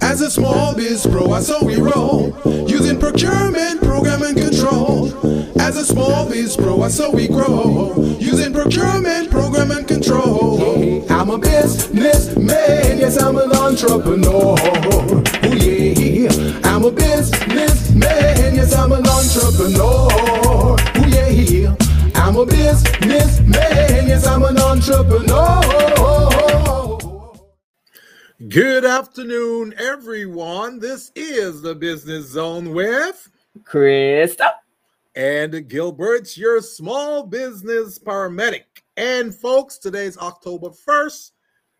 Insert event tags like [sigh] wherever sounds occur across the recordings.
As a small biz pro, I saw we roll. Using procurement, program, and control. As a small biz pro, I saw we grow. Using procurement, program, and control. I'm a businessman, yes, I'm an entrepreneur. Oh, yeah. I'm a businessman, yes, I'm an entrepreneur. Oh, yeah. I'm a businessman, yes, I'm an entrepreneur. Good afternoon, everyone. This is the Business Zone with Crystal and Gilbert, your small business paramedic. And folks, today's October 1st,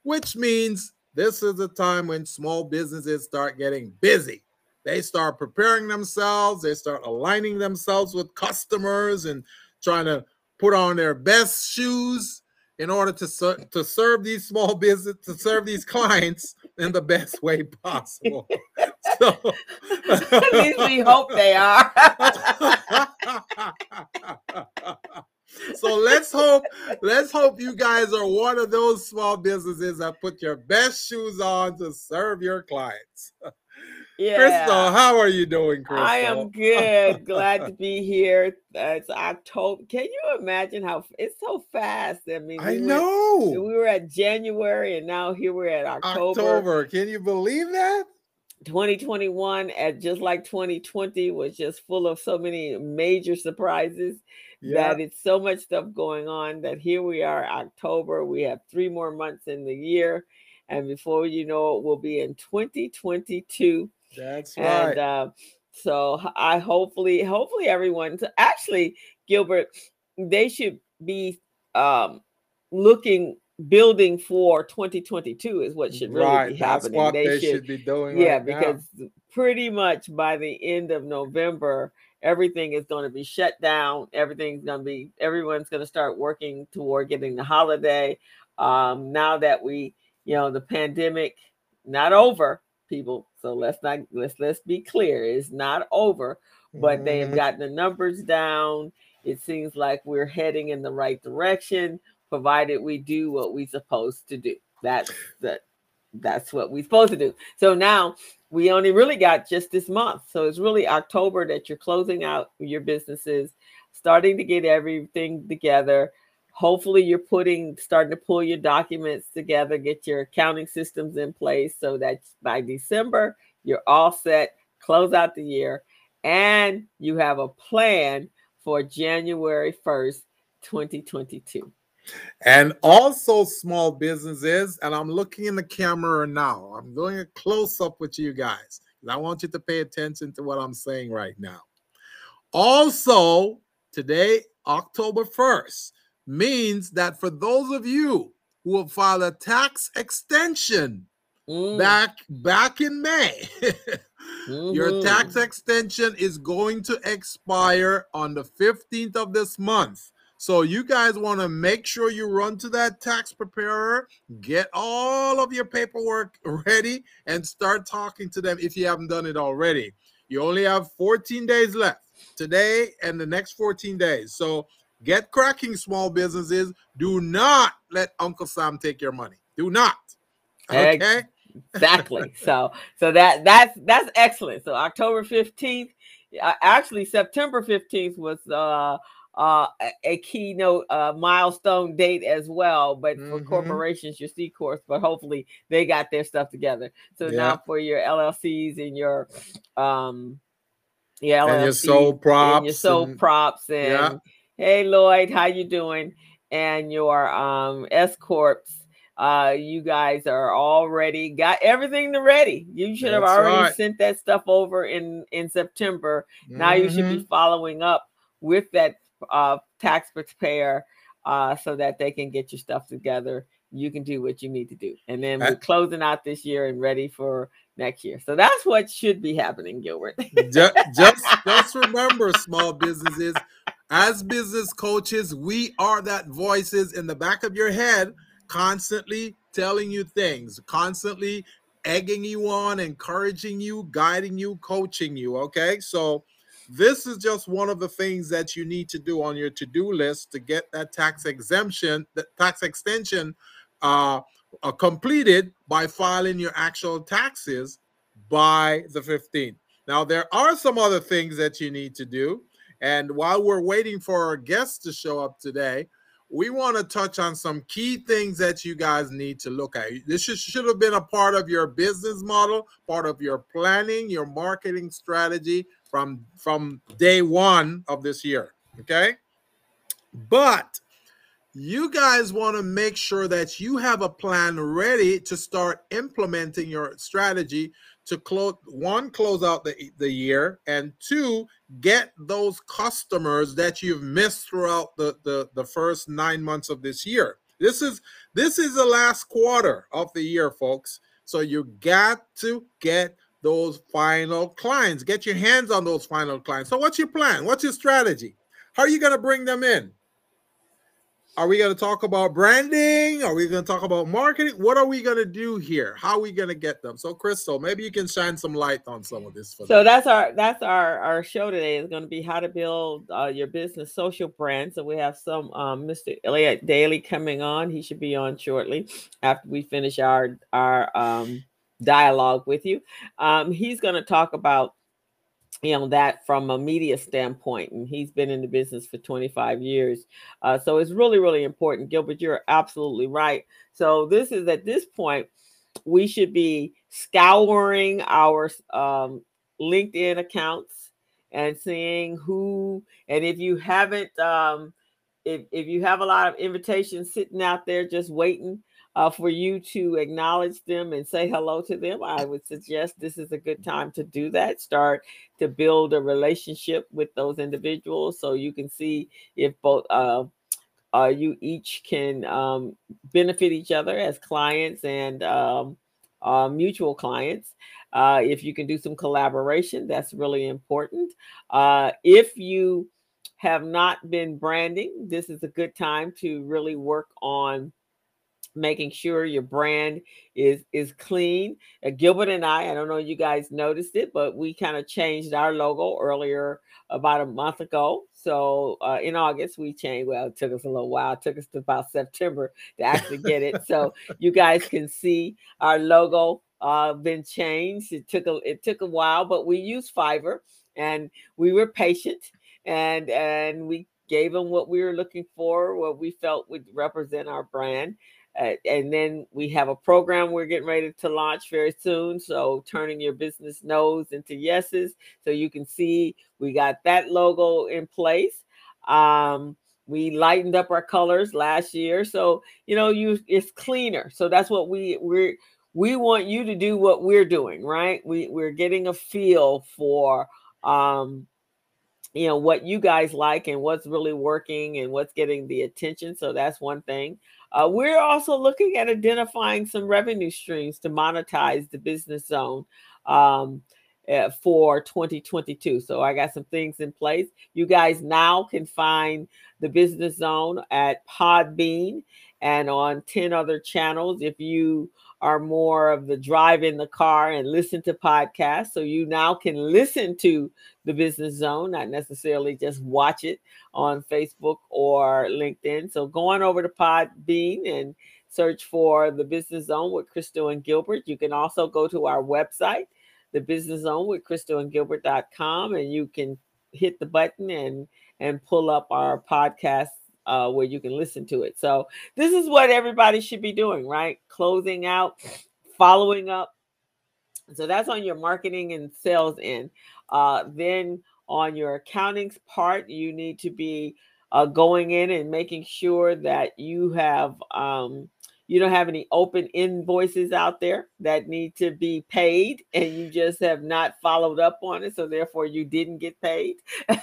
which means this is the time when small businesses start getting busy. They start preparing themselves, they start aligning themselves with customers and trying to put on their best shoes in order to ser- to serve these small business to serve these clients in the best way possible. [laughs] so, At least we hope they are. [laughs] so let's hope let's hope you guys are one of those small businesses that put your best shoes on to serve your clients. [laughs] yeah. Crystal, how are you doing, Crystal? I am good. Glad to [laughs] be here. Uh, it's October. Can you imagine how it's so fast? I mean, I we were- know. we were at January and now here we're at October. October. Can you believe that? 2021 at just like 2020 was just full of so many major surprises that it's so much stuff going on that here we are October we have 3 more months in the year and before you know it we'll be in 2022 That's right. and uh, so I hopefully hopefully everyone so actually Gilbert they should be um looking building for 2022 is what should really right. be That's happening what they, they, should should be doing. yeah right now. because pretty much by the end of november everything is going to be shut down everything's going to be everyone's going to start working toward getting the holiday um now that we you know the pandemic not over people. So let's not let's let's be clear it's not over but they have Mhm. gotten the numbers down. It seems like we're heading in the right direction provided we do what we're supposed to do. That's the that's what we're supposed to do. So now we only really got just this month. So it's really october that you're closing out your businesses starting to get everything together hopefully you're putting starting to pull your documents together get your accounting systems in place so that by december you're all set close out the year and you have a plan for january 1st 2022 and also small businesses. And I'm looking in the camera now. I'm doing a close up with you guys. 'cause I want you to pay attention to what I'm saying right now. Also, today, October 1st, means that for those of you who have filed a tax extension Mm, back back in May, [laughs] your mhm. tax extension is going to expire on the 15th of this month. So you guys want to make sure you run to that tax preparer, get all of your paperwork [laughs] ready, and start talking to them if you haven't done it already. You only have 14 days left today and the next 14 days. So get cracking, small businesses. Do not let Uncle Sam take your money. Do not. Okay. exactly [laughs] so so that that's that's excellent so october 15th uh, actually september 15th was uh uh a- a keynote uh milestone date as well but for Mhm. corporations your c course but hopefully they got their stuff together so Yeah. now for your llcs and your um yeah And your sole and props your sole and- props and Yeah. Hey lloyd how you doing? And your um s corps uh you guys are already got everything to ready. You should have That's already right. sent that stuff over in in september. Now you should be following up with that uh tax preparer uh so that they can get your stuff together. You can do what you need to do. And then we're closing out this year and ready for next year. So that's what should be happening gilbert. Ju- just [laughs] just remember small businesses as business coaches we are that voices in the back of your head constantly telling you things constantly egging you on encouraging you guiding you coaching you okay so this is just one of the things that you need to do on your to-do list to get that tax exemption that tax extension uh uh, completed by filing your actual taxes by the 15th. Now, there are some other things that you need to do. And while we're waiting for our guests to show up today, we want to touch on some key things that you guys need to look at. This should, have been a part of your business model, part of your planning, your marketing strategy from, from day one of this year. Okay. But you guys want to make sure that you have a plan ready to start implementing your strategy to close one close out the, the year and two get those customers that you've missed throughout the, the the first nine months of this year. This is this is the last quarter of the year folks. So you got to get those final clients. Get your hands on those final clients. So what's your plan? What's your strategy? How are you going to bring them in are we going to talk about branding? Are we going to talk about marketing? What are we going to do here? How are we going to get them? So, Crystal, maybe you can shine some light on some of this. so them. that's our that's our our show today is going to be how to build uh, your business social brand. So we have some um, Mr. Elliot Daly coming on. He should be on shortly after we finish our our um, dialogue with you. Um, he's going to talk about you know that from a media standpoint and he's been in the business for 25 years uh, so it's really really important. Gilbert you're absolutely right. So this is at this point we should be scouring our um, linkedin accounts and seeing who and if you haven't um, if, if you have a lot of invitations sitting out there just waiting uh, for you to acknowledge them and say hello to them, I would suggest this is a good time to do that. Start to build a relationship with those individuals so you can see if both uh, uh, you each can um, benefit each other as clients and um, uh, mutual clients. Uh, if you can do some collaboration, that's really important. Uh, if you have not been branding, this is a good time to really work on making sure your brand is is clean. Uh, Gilbert and I, I don't know you guys noticed it, but we kind of changed our logo earlier about a month ago. So uh, in August we changed. Well, it took us a little while. It took us to about September to actually get it. so [laughs] you guys can see our logo uh, been changed. It took a it took a while, but we used Fiverr and we were patient and and we gave them what we were looking for, what we felt would represent our brand. Uh, and then we have a program we're getting ready to launch very soon. So turning your business no's into yeses. So you can see we got that logo in place. Um, we lightened up our colors last year. So, you know, you it's cleaner. So that's what we we're we want you to do what we're doing, right? We we're getting a feel for um you know what you guys like and what's really working and what's getting the attention. So that's one thing. Uh, we're also looking at identifying some revenue streams to monetize the business zone um, uh, for 2022. So I got some things in place. You guys now can find the business zone at Podbean and on 10 other channels. If you are more of the drive in the car and listen to podcasts. So you now can listen to the business zone, not necessarily just watch it on Facebook or LinkedIn. So go on over to Podbean and search for the business zone with Crystal and Gilbert. You can also go to our website, the business zone with Crystal and Gilbert.com, and you can hit the button and and pull up our podcast uh, where you can listen to it. So this is what everybody should be doing, right? Closing out, following up. So that's on your marketing and sales end. Uh, then on your accounting part, you need to be uh, going in and making sure that you have um, you don't have any open invoices out there that need to be paid and you just have not followed up on it so therefore you didn't get paid. [laughs]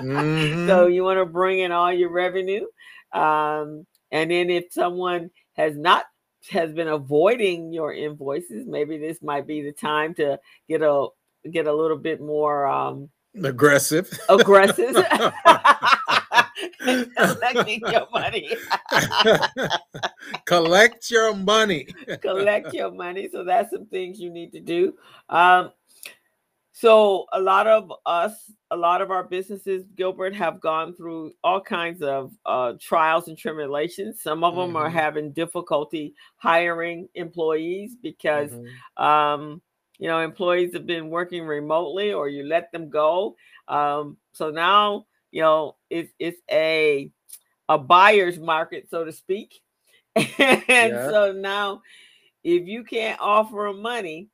Mm-hmm. so you want to bring in all your revenue um, and then if someone has not has been avoiding your invoices maybe this might be the time to get a get a little bit more um, aggressive. [laughs] aggressive [laughs] collecting your money. [laughs] Collect your money. Collect your money. So that's some things you need to do. Um, so a lot of us, a lot of our businesses, Gilbert, have gone through all kinds of uh, trials and tribulations. Some of them are Mhm. having difficulty hiring employees because Mhm. um, you know employees have been working remotely or you let them go. Um, so now you know it's it's a a buyer's market, so to speak. [laughs] and Yeah. so now, if you can't offer them money,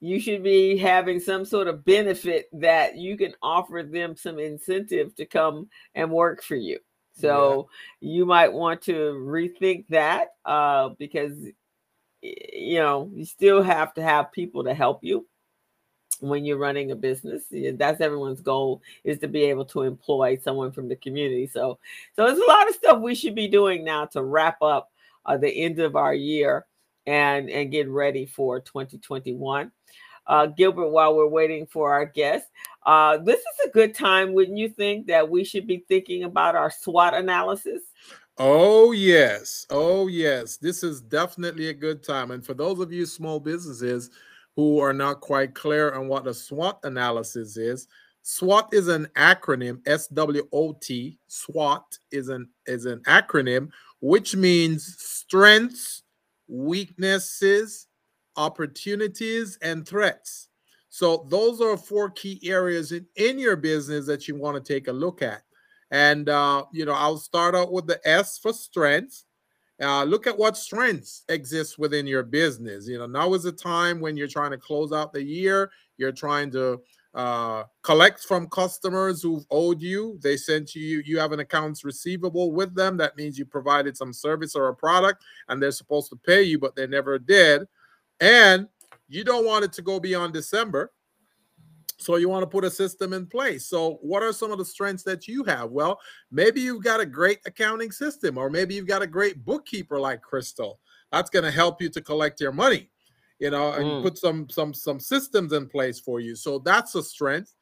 you should be having some sort of benefit that you can offer them some incentive to come and work for you. So you might want to rethink that uh, because you know you still have to have people to help you when you're running a business. That's everyone's goal is to be able to employ someone from the community. So so there's a lot of stuff we should be doing now to wrap up uh, the end of our year and and get ready for 2021 uh, Gilbert, while we're waiting for our guest. Uh, this is a good time, wouldn't you think, that we should be thinking about our SWOT analysis? Oh, yes. Oh, yes. This is definitely a good time. And for those of you small businesses who are not quite clear on what a SWOT analysis is, SWOT is an acronym, S W O T. SWOT is an is an acronym which means strengths, weaknesses, opportunities, and threats. So those are four key areas in, in your business that you want to take a look at. And uh, you know, I'll start out with the S for strengths. Uh, look at what strengths exist within your business. You know, now is the time when you're trying to close out the year. You're trying to uh, collect from customers who've owed you. They sent you, you have an accounts receivable with them. That means you provided some service or a product and they're supposed to pay you, but they never did. And you don't want it to go beyond December. So you want to put a system in place. So what are some of the strengths that you have? Well, maybe you've got a great accounting system, or maybe you've got a great bookkeeper like Crystal. That's going to help you to collect your money, you know, and Mm. put some some some systems in place for you. So that's a strength.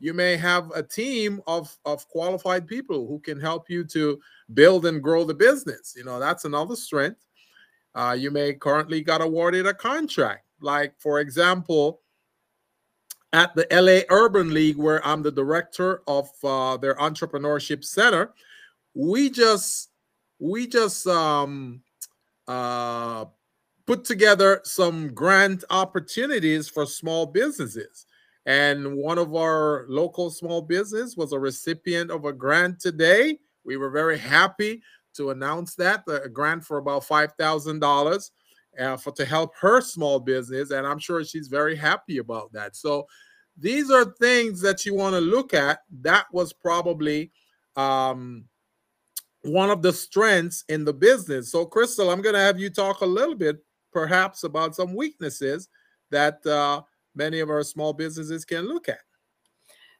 You may have a team of of qualified people who can help you to build and grow the business. You know, that's another strength. Uh, you may currently got awarded a contract, like for example, at the LA Urban League, where I'm the director of uh, their entrepreneurship center. We just we just um, uh, put together some grant opportunities for small businesses. And one of our local small business was a recipient of a grant today. We were very happy to announce that a grant for about five thousand dollars uh, for to help her small business, and I'm sure she's very happy about that. So these are things that you want to look at. That was probably um, one of the strengths in the business. So, Crystal, I'm going to have you talk a little bit, perhaps, about some weaknesses that uh, many of our small businesses can look at.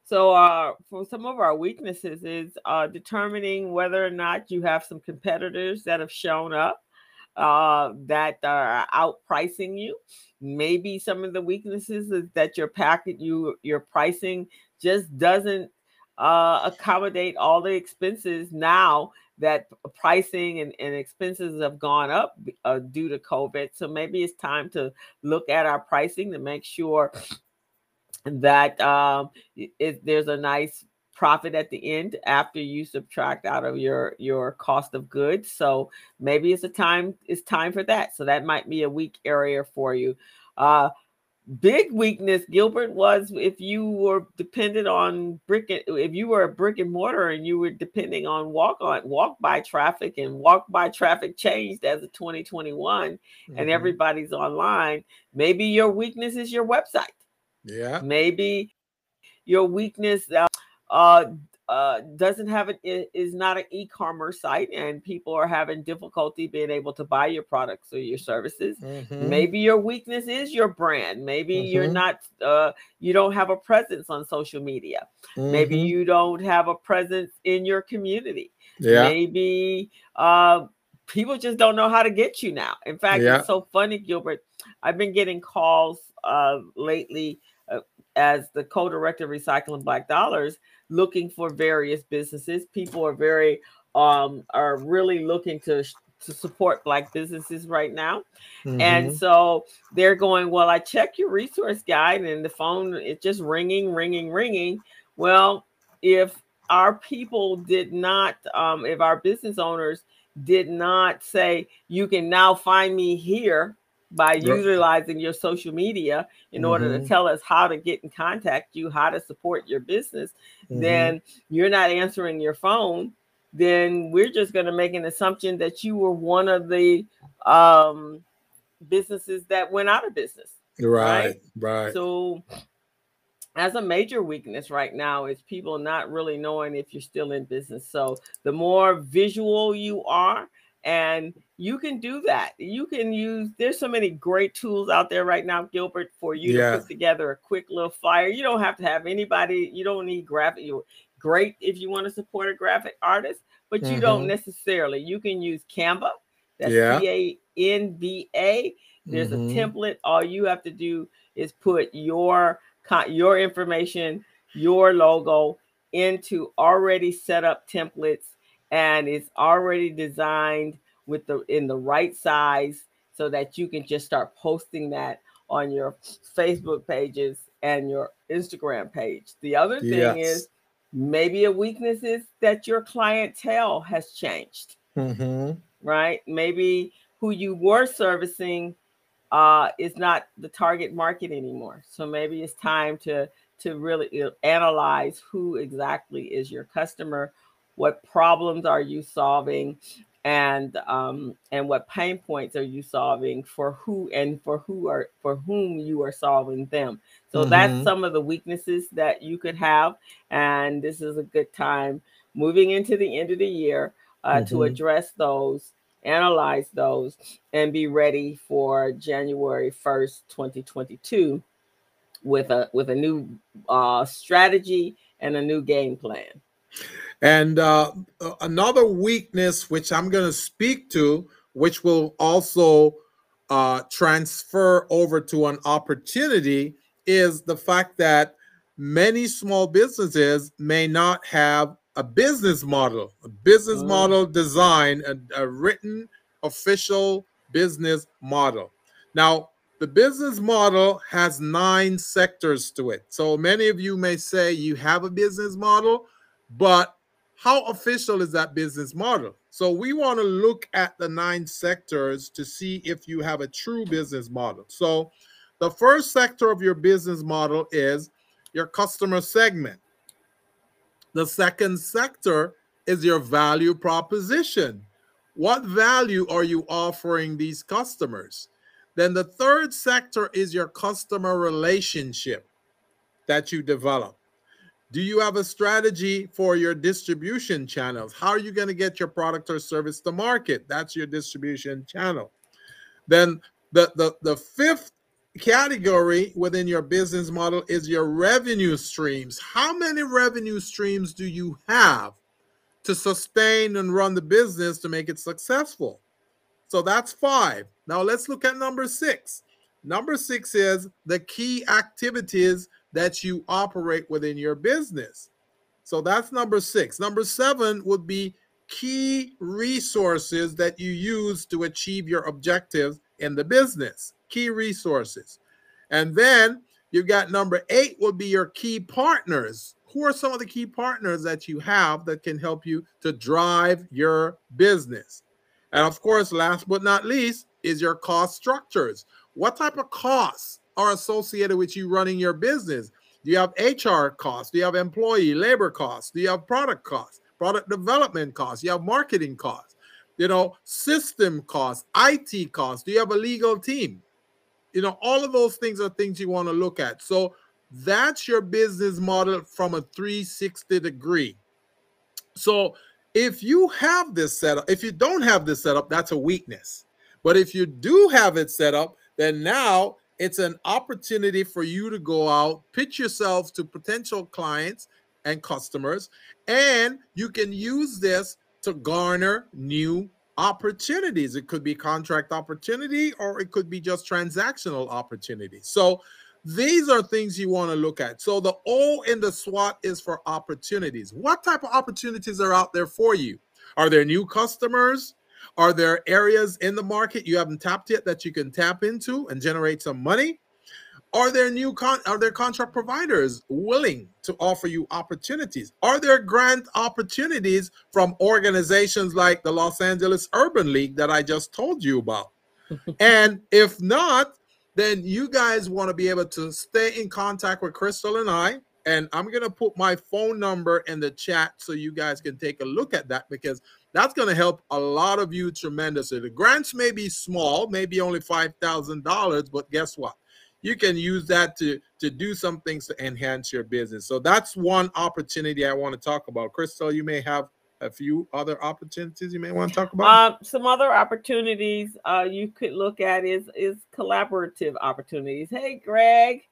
So, uh, for some of our weaknesses is uh, determining whether or not you have some competitors that have shown up uh, that are outpricing you. Maybe some of the weaknesses is that your packet, you your pricing just doesn't uh, accommodate all the expenses now that pricing and, and expenses have gone up uh, due to COVID. So maybe it's time to look at our pricing to make sure that um, it, there's a nice profit at the end after you subtract out of your your cost of goods. So maybe it's a time it's time for that. So that might be a weak area for you. Uh big weakness gilbert was if you were dependent on brick and, if you were a brick and mortar and you were depending on walk on walk by traffic and walk by traffic changed as of 2021 and Mhm. everybody's online maybe your weakness is your website. Yeah, maybe your weakness uh, uh, uh, doesn't have it is not an e-commerce site and people are having difficulty being able to buy your products or your services Mhm. maybe your weakness is your brand maybe you're Mhm. not uh, you don't have a presence on social media maybe Mhm. you don't have a presence in your community yeah, maybe uh, people just don't know how to get you now. In fact, Yeah. it's so funny, Gilbert. I've been getting calls uh, lately as the co-director of Recycling Black Dollars, looking for various businesses. People are very um, are really looking to to support black businesses right now. Mhm. And so they're going, Well, I check your resource guide and the phone it's just ringing, ringing, ringing. Well, if our people did not, um, if our business owners did not say, You can now find me here by Right. utilizing your social media in order to Mhm. tell us how to get in contact you, how to support your business, Mhm. then you're not answering your phone, then we're just going to make an assumption that you were one of the um, businesses that went out of business. right, right. So, as a major weakness right now is people not really knowing if you're still in business. So, the more visual you are, and you can do that. You can use. There's so many great tools out there right now, Gilbert, for you Yeah. to put together a quick little flyer. You don't have to have anybody. You don't need graphic. You're great if you want to support a graphic artist, but you don't Mhm. necessarily. You can use Canva. That's Yeah. C A N V A. There's Mhm. a template. All you have to do is put your your information, your logo into already set up templates, and it's already designed with the in the right size so that you can just start posting that on your Facebook pages and your Instagram page. The other thing Yes. is maybe a weakness is that your clientele has changed Mhm. right? Maybe who you were servicing uh, is not the target market anymore. So maybe it's time to to really uh, analyze who exactly is your customer, what problems are you solving, and um, and what pain points are you solving for who and for who are for whom you are solving them. So Mhm. that's some of the weaknesses that you could have, and this is a good time moving into the end of the year uh, to Mhm. address those, analyze those, and be ready for January 1st, 2022 with a with a new uh, strategy and a new game plan. And uh, another weakness, which I'm going to speak to, which will also uh, transfer over to an opportunity, is the fact that many small businesses may not have a business model, a business Mm. model design, a, a written official business model. Now, the business model has nine sectors to it. So many of you may say you have a business model, but how official is that business model? So we want to look at the nine sectors to see if you have a true business model. So the first sector of your business model is your customer segment. The second sector is your value proposition. What value are you offering these customers? Then the third sector is your customer relationship that you develop. Do you have a strategy for your distribution channels? How are you going to get your product or service to market? That's your distribution channel. Then the, the, the fifth category within your business model is your revenue streams. How many revenue streams do you have to sustain and run the business to make it successful? So that's five. Now let's look at number six. Number six is the key activities that you operate within your business. So that's number six. Number seven would be key resources that you use to achieve your objectives in the business. Key resources. And then you've got number eight would be your key partners. Who are some of the key partners that you have that can help you to drive your business? And of course, last but not least, is your cost structures. What type of costs are associated with you running your business? Do you have HR costs? Do you have employee labor costs? Do you have product costs, product development costs? Do You have marketing costs, you know, system costs, IT costs. Do you have a legal team? You know, all of those things are things you want to look at. So that's your business model from a 360 degree. So if you have this set up, if you don't have this set up, that's a weakness. But if you do have it set up, then now it's an opportunity for you to go out, pitch yourself to potential clients and customers, and you can use this to garner new opportunities. It could be contract opportunity or it could be just transactional opportunity. So these are things you want to look at. So the O in the SWOT is for opportunities. What type of opportunities are out there for you? Are there new customers? Are there areas in the market you haven't tapped yet that you can tap into and generate some money? Are there new con- are there contract providers willing to offer you opportunities? Are there grant opportunities from organizations like the Los Angeles Urban League that I just told you about? [laughs] and if not, then you guys want to be able to stay in contact with Crystal and I. And I'm going to put my phone number in the chat so you guys can take a look at that because that's going to help a lot of you tremendously. The grants may be small, maybe only $5,000, but guess what? You can use that to, to do some things to enhance your business. So that's one opportunity I want to talk about. Crystal, you may have a few other opportunities you may want to talk about? Um, some other opportunities uh, you could look at is is collaborative opportunities. Hey, Greg,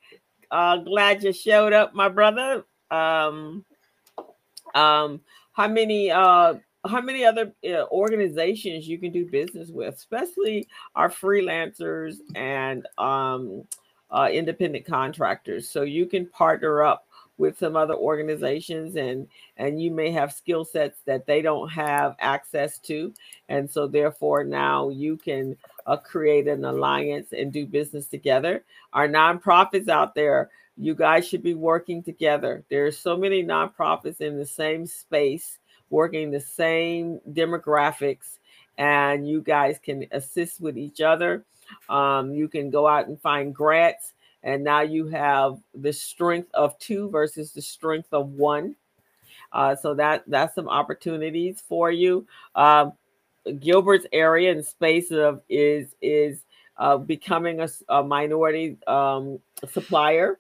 uh, glad you showed up, my brother. Um, um, how many uh, how many other uh, organizations you can do business with, especially our freelancers and um, uh, independent contractors. So you can partner up with some other organizations and and you may have skill sets that they don't have access to. And so therefore now you can uh, create an alliance and do business together. Our nonprofits out there you guys should be working together. There are so many nonprofits in the same space working the same demographics and you guys can assist with each other um, you can go out and find grants and now you have the strength of two versus the strength of one. Uh, so that that's some opportunities for you. Um, Gilbert's area and space of is is uh, becoming a, a minority um, supplier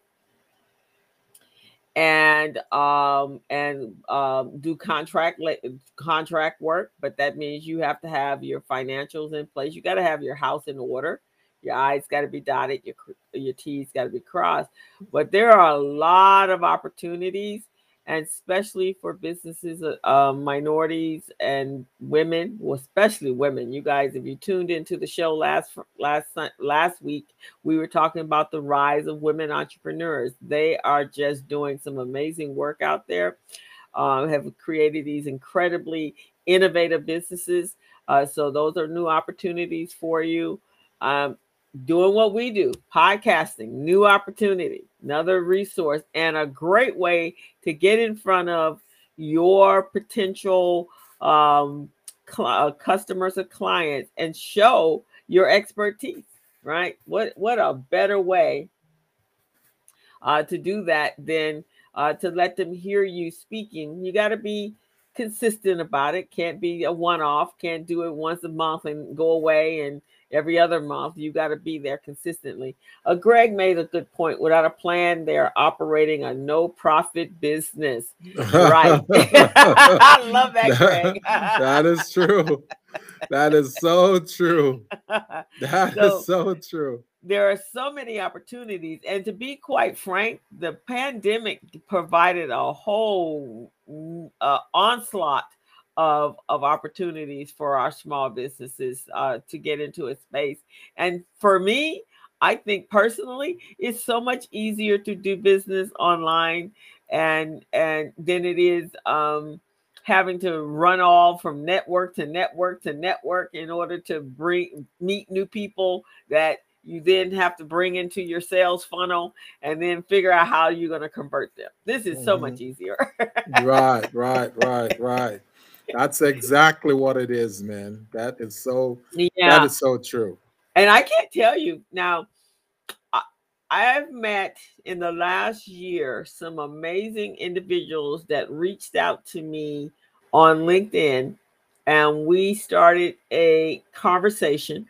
and um and um do contract contract work but that means you have to have your financials in place you got to have your house in order your I's got to be dotted, your your T's got to be crossed. But there are a lot of opportunities, and especially for businesses, uh, minorities and women, well, especially women. You guys, if you tuned into the show last last last week, we were talking about the rise of women entrepreneurs. They are just doing some amazing work out there. Uh, have created these incredibly innovative businesses. Uh, so those are new opportunities for you. Um, doing what we do, podcasting, new opportunity, another resource, and a great way to get in front of your potential um, cl- uh, customers or clients and show your expertise. Right? What what a better way uh, to do that than uh, to let them hear you speaking. You got to be consistent about it. Can't be a one off. Can't do it once a month and go away and every other month. You got to be there consistently. Uh, Greg made a good point. Without a plan, they're operating a no profit business. Right. [laughs] I love that, Greg. [laughs] that is true. That is so true. That so, is so true. There are so many opportunities. And to be quite frank, the pandemic provided a whole mm, uh, onslaught of of opportunities for our small businesses uh, to get into a space. And for me, I think personally, it's so much easier to do business online and and than it is um, having to run all from network to network to network in order to bring meet new people that you then have to bring into your sales funnel and then figure out how you're going to convert them. This is so mm-hmm. much easier. [laughs] right, right, right, right. That's exactly what it is, man. That is so yeah. that is so true. And I can't tell you now, I, I've met in the last year some amazing individuals that reached out to me on LinkedIn and we started a conversation.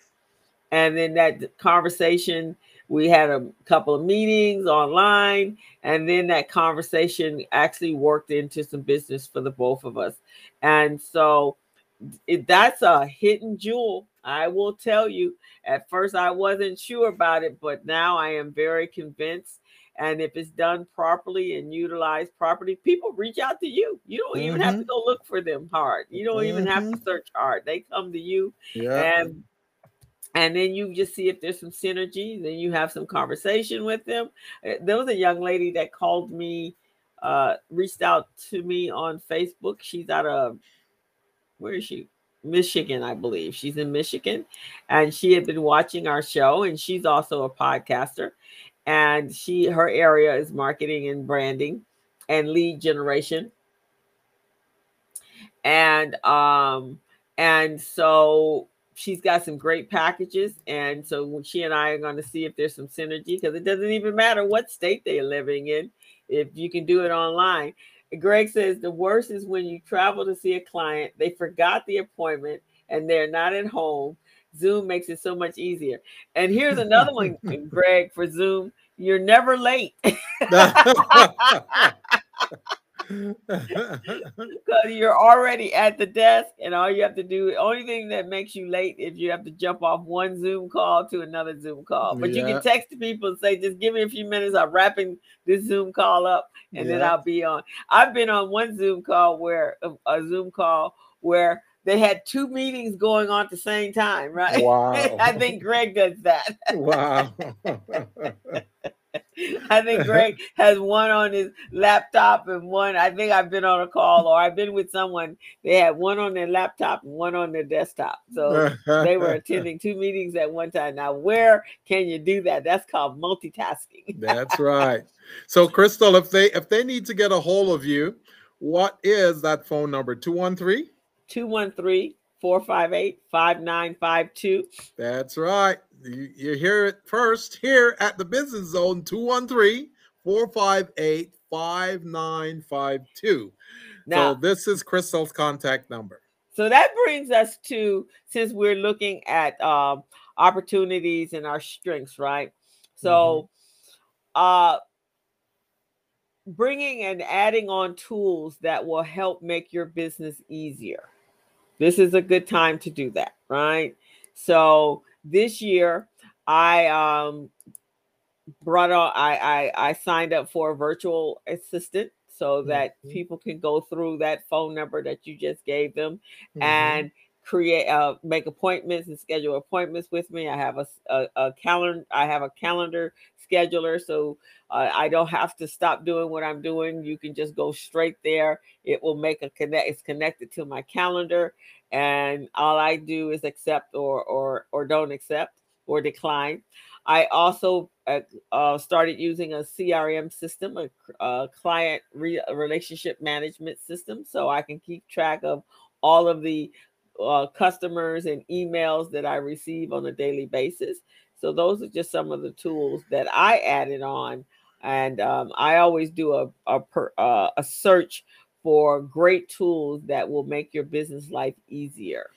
And then that conversation we had a couple of meetings online and then that conversation actually worked into some business for the both of us and so it, that's a hidden jewel i will tell you at first i wasn't sure about it but now i am very convinced and if it's done properly and utilized properly people reach out to you you don't mm-hmm. even have to mm-hmm. go look for them hard you don't mm-hmm. even have to mm-hmm. search hard they come to you yeah. and and then you just see if there's some synergy then you have some conversation with them eh, there was a young lady that called me uh reached out to me on facebook she's out of where is she Michigan, I believe. She's in Michigan and she had been watching our show and she's also a podcaster and she her area is marketing and branding and lead generation. And um and so she's got some great packages and so she and I are going to see if there's some synergy because it doesn't even matter what state they're living in if you can do it online Greg says the worst is when you travel to see a client, they forgot the appointment and they're not at home. Zoom makes it so much easier. And here's another one, [laughs] Greg, for Zoom. You're never late. [laughs] [laughs] [laughs] Because you're already at the desk, and all you have to do, only thing that makes you late is you have to jump off one Zoom call to another Zoom call. But yeah. you can text people and say, just give me a few minutes. I'm wrapping this Zoom call up, and yeah. then I'll be on. I've been on one Zoom call where a, a Zoom call where they had two meetings going on at the same time, right? [laughs] Wow. I think Greg does that. wow. [laughs] I think [laughs] Greg has one on his laptop and one. I think I've been on a call or I've been with someone. They had one on their laptop and one on their desktop. So they were [laughs] attending two meetings at one time. Now, where can you do that? That's called multitasking. [laughs] That's right. So, Crystal, if they if they need to get a hold of you, what is that phone number? 213 213 458 5952. That's right. You, you hear it first here at the Business Zone 213 458 5952. Now, so this is Crystal's contact number. So that brings us to since we're looking at um, opportunities and our strengths, right? So, mm-hmm. uh, bringing and adding on tools that will help make your business easier. This is a good time to do that, right? So, this year I um brought on I, I I signed up for a virtual assistant so that mm-hmm. people can go through that phone number that you just gave them mm-hmm. and create uh make appointments and schedule appointments with me. I have a, a, a calendar i have a calendar scheduler so uh, i don't have to stop doing what i'm doing. You can just go straight there. It will make a connect it's connected to my calendar and all I do is accept or or or don't accept or decline. I also uh, uh, started using a CRM system, a, a client re- relationship management system, so I can keep track of all of the uh, customers and emails that I receive on a daily basis. So those are just some of the tools that I added on, and um, I always do a a, per, uh, a search for great tools that will make your business life easier.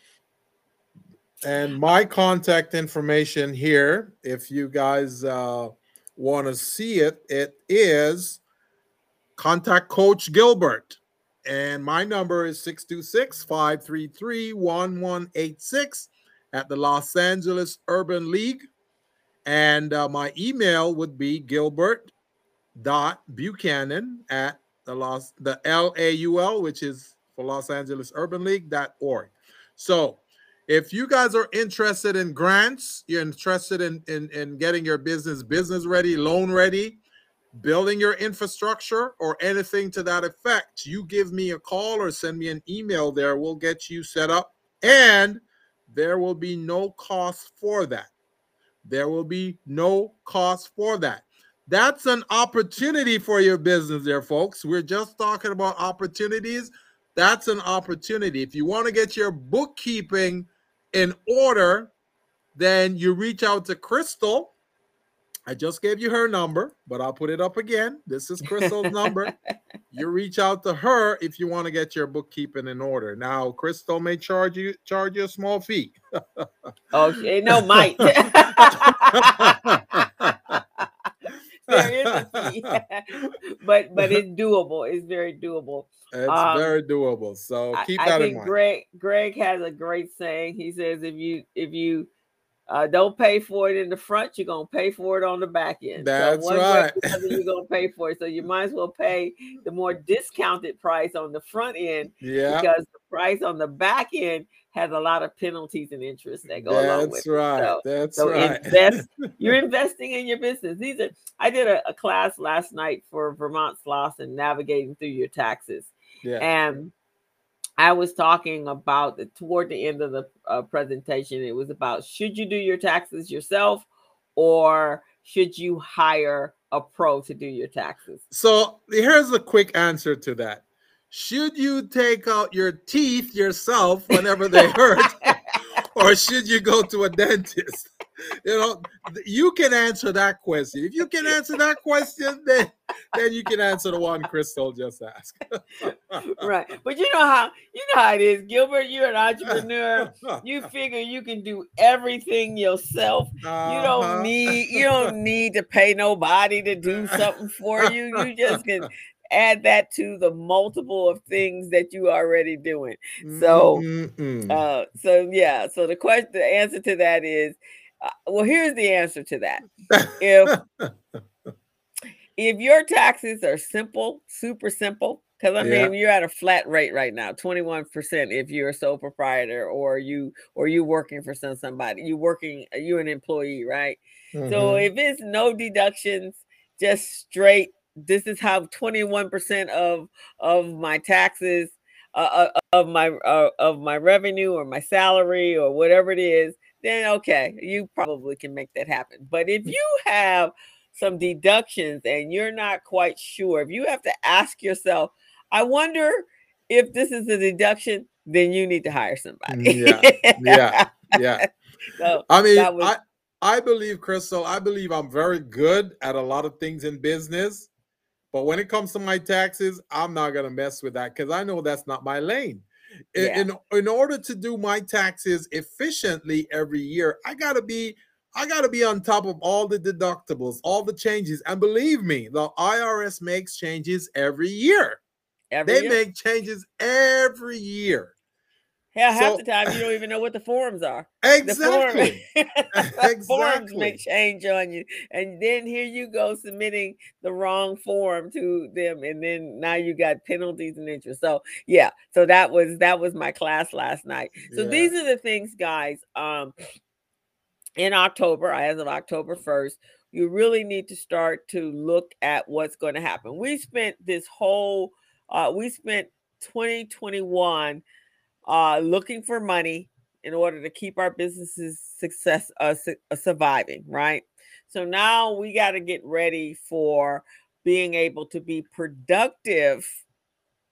And my contact information here, if you guys uh, want to see it, it is contact Coach Gilbert. And my number is 626 533 1186 at the Los Angeles Urban League. And uh, my email would be gilbert.buchanan at the Los the LAUL, which is for Los Angeles Urban League.org. So if you guys are interested in grants, you're interested in, in, in getting your business business ready, loan ready, building your infrastructure, or anything to that effect, you give me a call or send me an email there. We'll get you set up. And there will be no cost for that. There will be no cost for that. That's an opportunity for your business, there, folks. We're just talking about opportunities. That's an opportunity. If you want to get your bookkeeping in order, then you reach out to Crystal. I just gave you her number, but I'll put it up again. This is Crystal's number. [laughs] You reach out to her if you want to get your bookkeeping in order. Now, Crystal may charge you charge you a small fee. okay, no might. [laughs] there is a fee, [laughs] but but it's doable. It's very doable. It's um, very doable. So keep I, that I think in mind. Greg Greg has a great saying. He says if you if you uh, don't pay for it in the front, you're gonna pay for it on the back end. That's so right. you're gonna pay for it. So you might as well pay the more discounted price on the front end. [laughs] Yeah. Because the price on the back end has a lot of penalties and interest that go That's along with right. it. So, That's so right. invest. [laughs] You're investing in your business. These are. I did a, a class last night for Vermont Slauson and navigating through your taxes. Yeah. And I was talking about the, toward the end of the uh, presentation. It was about should you do your taxes yourself or should you hire a pro to do your taxes? So here's a quick answer to that. Should you take out your teeth yourself whenever they hurt, [laughs] or should you go to a dentist? You know, you can answer that question. If you can answer that question, then then you can answer the one Crystal just asked. [laughs] right. But you know how you know how it is, Gilbert. You're an entrepreneur. [laughs] You figure you can do everything yourself. Uh-huh. You don't uh-huh. need you don't need to pay nobody to do something for you. You just can add that to the multiple of things that you already doing. So uh so yeah, so the question the answer to that is well here's the answer to that. If [laughs] if your taxes are simple, super simple, because I mean you're at a flat rate right now, 21% if you're a sole proprietor or you or you working for some somebody, you working you're an employee, right? Mm-hmm. So if it's no deductions, just straight, this is how 21% of of my taxes uh, uh of my uh, of my revenue or my salary or whatever it is, then okay, you probably can make that happen. But if you have some deductions and you're not quite sure, if you have to ask yourself, I wonder if this is a deduction, then you need to hire somebody. Mm, yeah, yeah, yeah. [laughs] so I mean, was- I I believe, Crystal, I believe I'm very good at a lot of things in business, but when it comes to my taxes, I'm not gonna mess with that because I know that's not my lane. Yeah. In, in order to do my taxes efficiently every year, I gotta be I got to be on top of all the deductibles, all the changes. And believe me, the IRS makes changes every year. Every they year? make changes every year. Hell, half so, the time you don't even know what the forms are. Exactly. The, form, exactly. [laughs] forms [laughs] [laughs] may change on you. And then here you go submitting the wrong form to them. And then now you got penalties and interest. So yeah, so that was that was my class last night. So yeah. these are the things, guys. Um, in October, I as of October 1st, you really need to start to look at what's going to happen. We spent this whole, uh, we spent 2021 uh, looking for money in order to keep our businesses success uh, su- uh, surviving, right? So now we got to get ready for being able to be productive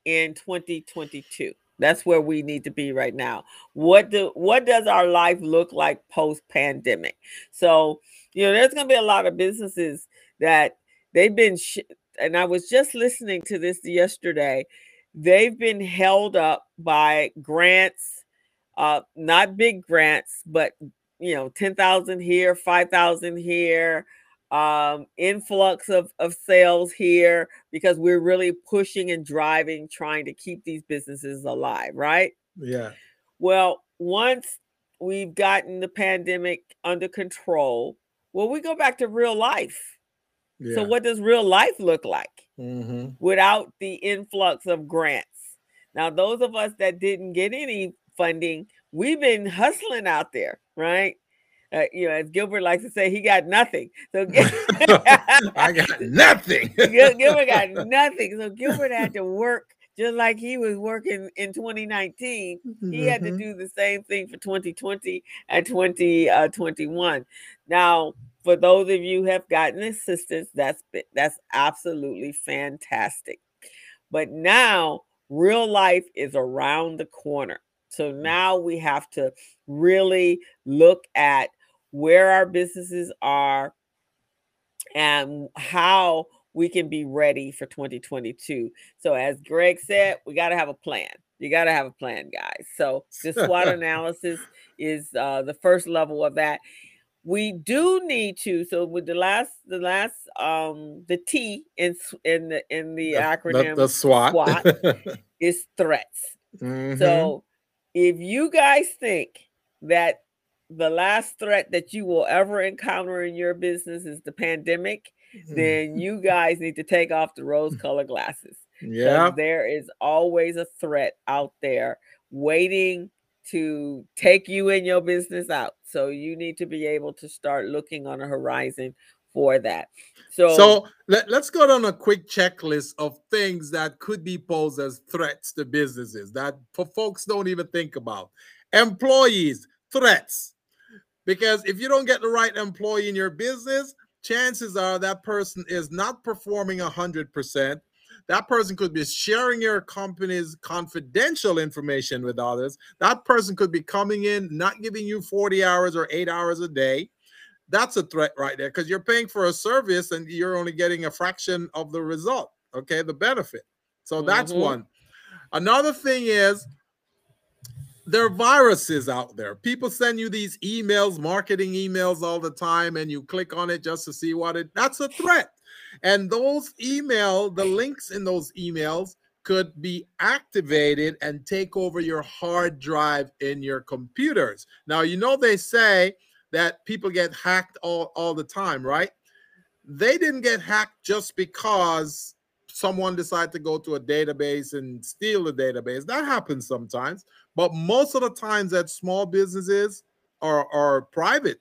in 2022. That's where we need to be right now. What do what does our life look like post pandemic? So, you know, there's going to be a lot of businesses that they've been sh- and I was just listening to this yesterday. They've been held up by grants, uh not big grants, but you know, 10,000 here, 5,000 here, um, influx of, of sales here because we're really pushing and driving, trying to keep these businesses alive, right? Yeah. Well, once we've gotten the pandemic under control, well, we go back to real life. Yeah. So, what does real life look like mm-hmm. without the influx of grants? Now, those of us that didn't get any funding, we've been hustling out there, right? Uh, you know, as Gilbert likes to say, he got nothing. So [laughs] I got [laughs] nothing. Gilbert got [laughs] nothing. So Gilbert had to work just like he was working in 2019. He had to mm-hmm. do the same thing for 2020 and 2021. Uh, now, for those of you who have gotten assistance, that's that's absolutely fantastic. But now real life is around the corner. So mm. now we have to really look at where our businesses are, and how we can be ready for 2022. So, as Greg said, we got to have a plan. You got to have a plan, guys. So, this SWOT [laughs] analysis is uh, the first level of that. We do need to. So, with the last, the last, um, the T in in the in the, the acronym, the, the SWOT, SWOT [laughs] is threats. Mm-hmm. So, if you guys think that the last threat that you will ever encounter in your business is the pandemic, mm-hmm. then you guys need to take off the rose [laughs] colored glasses. Yeah. There is always a threat out there waiting to take you and your business out. So you need to be able to start looking on a horizon for that. So, So let, let's go down a quick checklist of things that could be posed as threats to businesses that for folks don't even think about. Employees, threats. Because if you don't get the right employee in your business, chances are that person is not performing 100%. That person could be sharing your company's confidential information with others. That person could be coming in, not giving you 40 hours or eight hours a day. That's a threat right there because you're paying for a service and you're only getting a fraction of the result, okay, the benefit. So that's Mhm. one. Another thing is there are viruses out there. People send you these emails, marketing emails all the time, and you click on it just to see what it that's a threat. And those email, the links in those emails could be activated and take over your hard drive in your computers. Now, you know they say that people get hacked all, all the time, right? They didn't get hacked just because someone decided to go to a database and steal the database. That happens sometimes. But most of the times that small businesses or, or private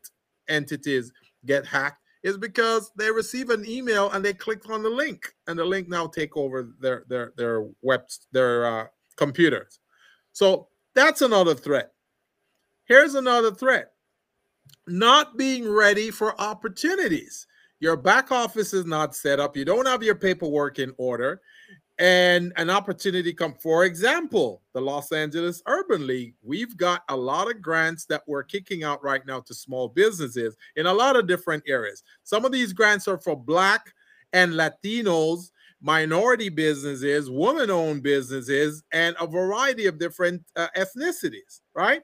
entities get hacked is because they receive an email and they click on the link and the link now take over their their their webs their uh, computers. So that's another threat. Here's another threat. Not being ready for opportunities. Your back office is not set up. You don't have your paperwork in order and an opportunity come. For example the los angeles urban league we've got a lot of grants that we're kicking out right now to small businesses in a lot of different areas. Some of these grants are for black and latinos minority businesses woman-owned businesses and a variety of different uh, ethnicities right?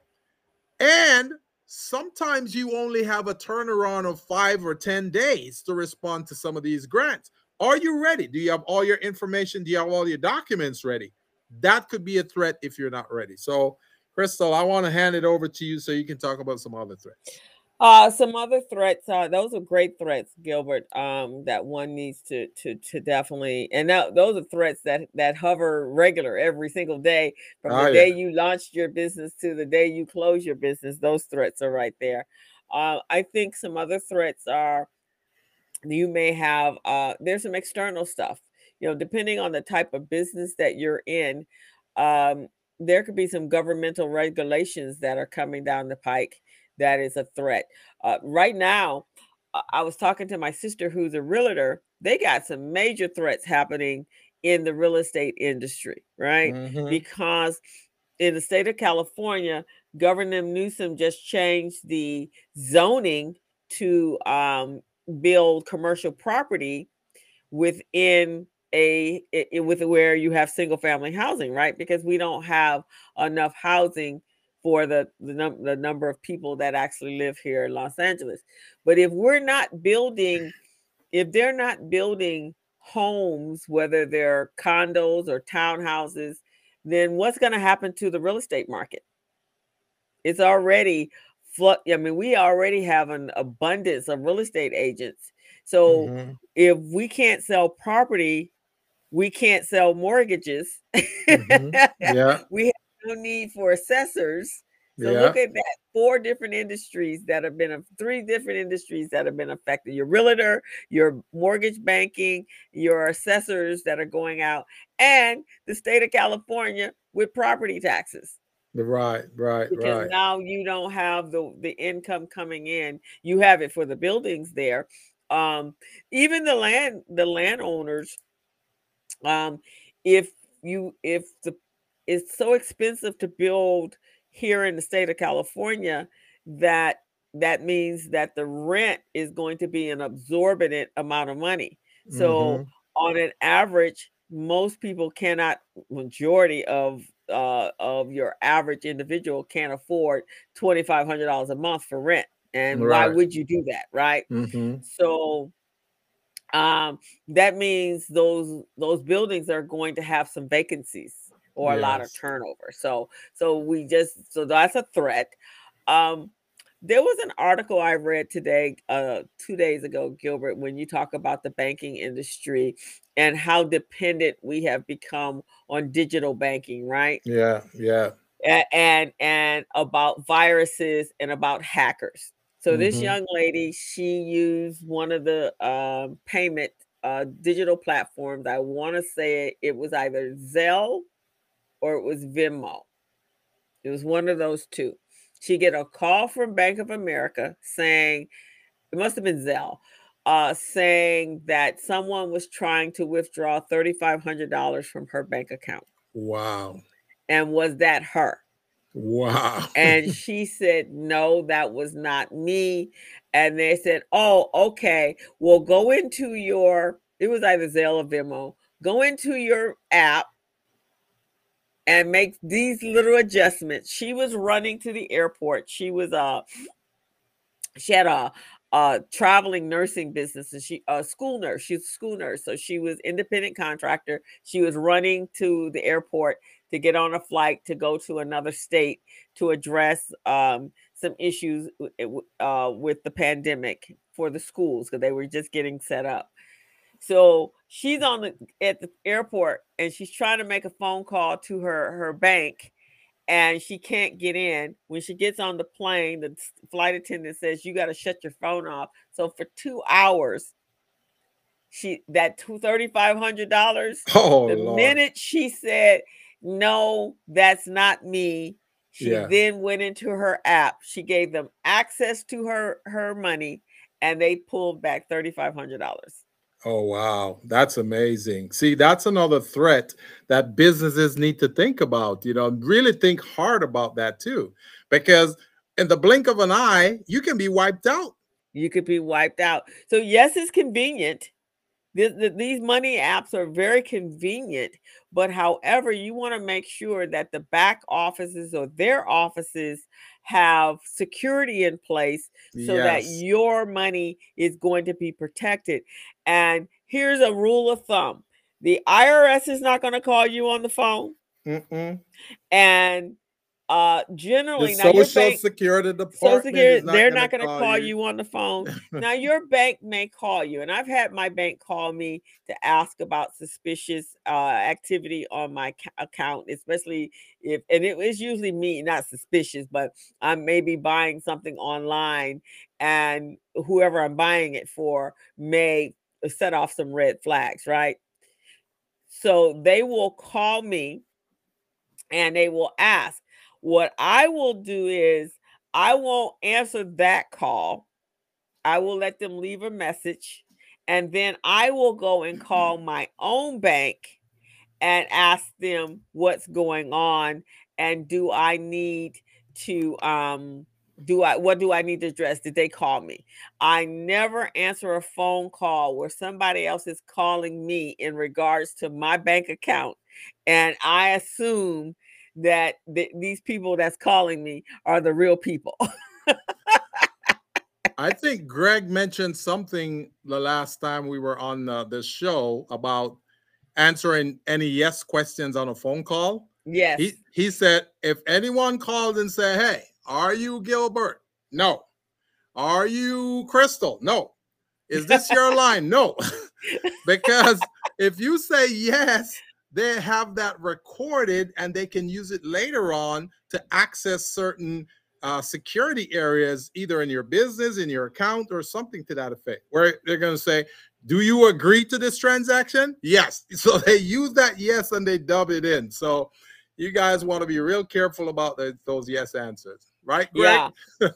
And sometimes you only have a turnaround of five or ten days to respond to some of these grants are you ready? Do you have all your information? Do you have all your documents ready? That could be a threat if you're not ready. So, Crystal, I want to hand it over to you so you can talk about some other threats. Uh, some other threats. Uh, those are great threats, Gilbert. Um, that one needs to to to definitely, and that, those are threats that that hover regular every single day from Oh, the yeah. day you launched your business to the day you close your business. Those threats are right there. Uh, I think some other threats are you may have uh there's some external stuff you know depending on the type of business that you're in um there could be some governmental regulations that are coming down the pike that is a threat uh, right now i was talking to my sister who's a realtor they got some major threats happening in the real estate industry right Mhm. because in the state of California, Governor Newsom just changed the zoning to um, build commercial property within a i- i- with where you have single family housing, right? Because we don't have enough housing for the the, num- the number of people that actually live here in Los Angeles. But if we're not building, if they're not building homes, whether they're condos or townhouses, then what's going to happen to the real estate market? It's already I mean, we already have an abundance of real estate agents. So Mhm. if we can't sell property, we can't sell mortgages. Mhm. Yeah. [laughs] we have no need for assessors. So Yeah. look at that. Four different industries that have been, three different industries that have been affected. Your realtor, your mortgage banking, your assessors that are going out, and the state of California with property taxes Right, right, right. because right. now you don't have the the income coming in you have it for the buildings there um even the land the landowners um if you if the it's so expensive to build here in the state of california that that means that the rent is going to be an absorbent amount of money so Mhm. on an average most people cannot majority of uh, of your average individual can't afford $2500 a month for rent and why would you do that right? Mhm. so um that means those those buildings are going to have some vacancies or a lot of turnover. So so we just so that's a threat. Um there was an article I read today, uh, two days ago, Gilbert, when you talk about the banking industry and how dependent we have become on digital banking, right? Yeah, yeah. A- And and about viruses and about hackers. So this Mhm. young lady, she used one of the um, payment uh, digital platforms. I want to say it was either Zelle or it was Venmo. It was one of those two. She get a call from Bank of America saying it must have been Zelle, uh, saying that someone was trying to withdraw thirty five hundred dollars from her bank account, Wow. and was that her? Wow. And [laughs] she said, No, that was not me. And they said, Oh, okay. Well, go into your, it was either Zelle or Venmo, go into your app and make these little adjustments. She was running to the airport. She was, uh, she had a, traveling nursing business and she a school nurse she's a school nurse so she was independent contractor she was running to the airport to get on a flight to go to another state to address um, some issues uh, with the pandemic for the schools because they were just getting set up. So she's on the at the airport and she's trying to make a phone call to her her bank, and she can't get in. When she gets on the plane, the flight attendant says you got to shut your phone off. So for two hours, she that two thirty five hundred dollars Oh, the Lord. minute she said, No, that's not me, she Yeah. then went into her app. She gave them access to her her money and they pulled back $3,500. Oh, wow. That's amazing. See, that's another threat that businesses need to think about. You know, really think hard about that too. Because in the blink of an eye, you can be wiped out. You could be wiped out. So, yes, it's convenient. Th- th- These money apps are very convenient, but however, you want to make sure that the back offices or their offices have security in place so that your money is going to be protected. And here's a rule of thumb the IRS is not going to call you on the phone. Mm-mm. And uh The generally now your Social bank Security Social Department Security, is not they're gonna not going to call, you. on the phone. [laughs] now your bank may call you, and I've had my bank call me to ask about suspicious uh, activity on my ca- account, especially if, and it was usually me, not suspicious, but I may be buying something online, and whoever I'm buying it for may set off some red flags, right? So they will call me and they will ask. What I will do is I won't answer that call. I will let them leave a message and then I will go and call my own bank and ask them what's going on and do I need to um do I what do I need to address? Did they call me? I never answer a phone call where somebody else is calling me in regards to my bank account and I assume that th- these people that's calling me are the real people. I think Greg mentioned something the last time we were on uh, this show about answering any yes questions on a phone call. yes. He he said if anyone called and said, "Hey, are you Gilbert?" No. Are you Crystal? No. Is this your [laughs] line? No. [laughs] because if you say yes, they have that recorded and they can use it later on to access certain uh, security areas, either in your business, in your account, or something to that effect, where they're going to say, Do you agree to this transaction? Yes. [laughs] So they use that yes and they dub it in. So you guys want to be real careful about the, those yes answers, right? Greg? Yeah.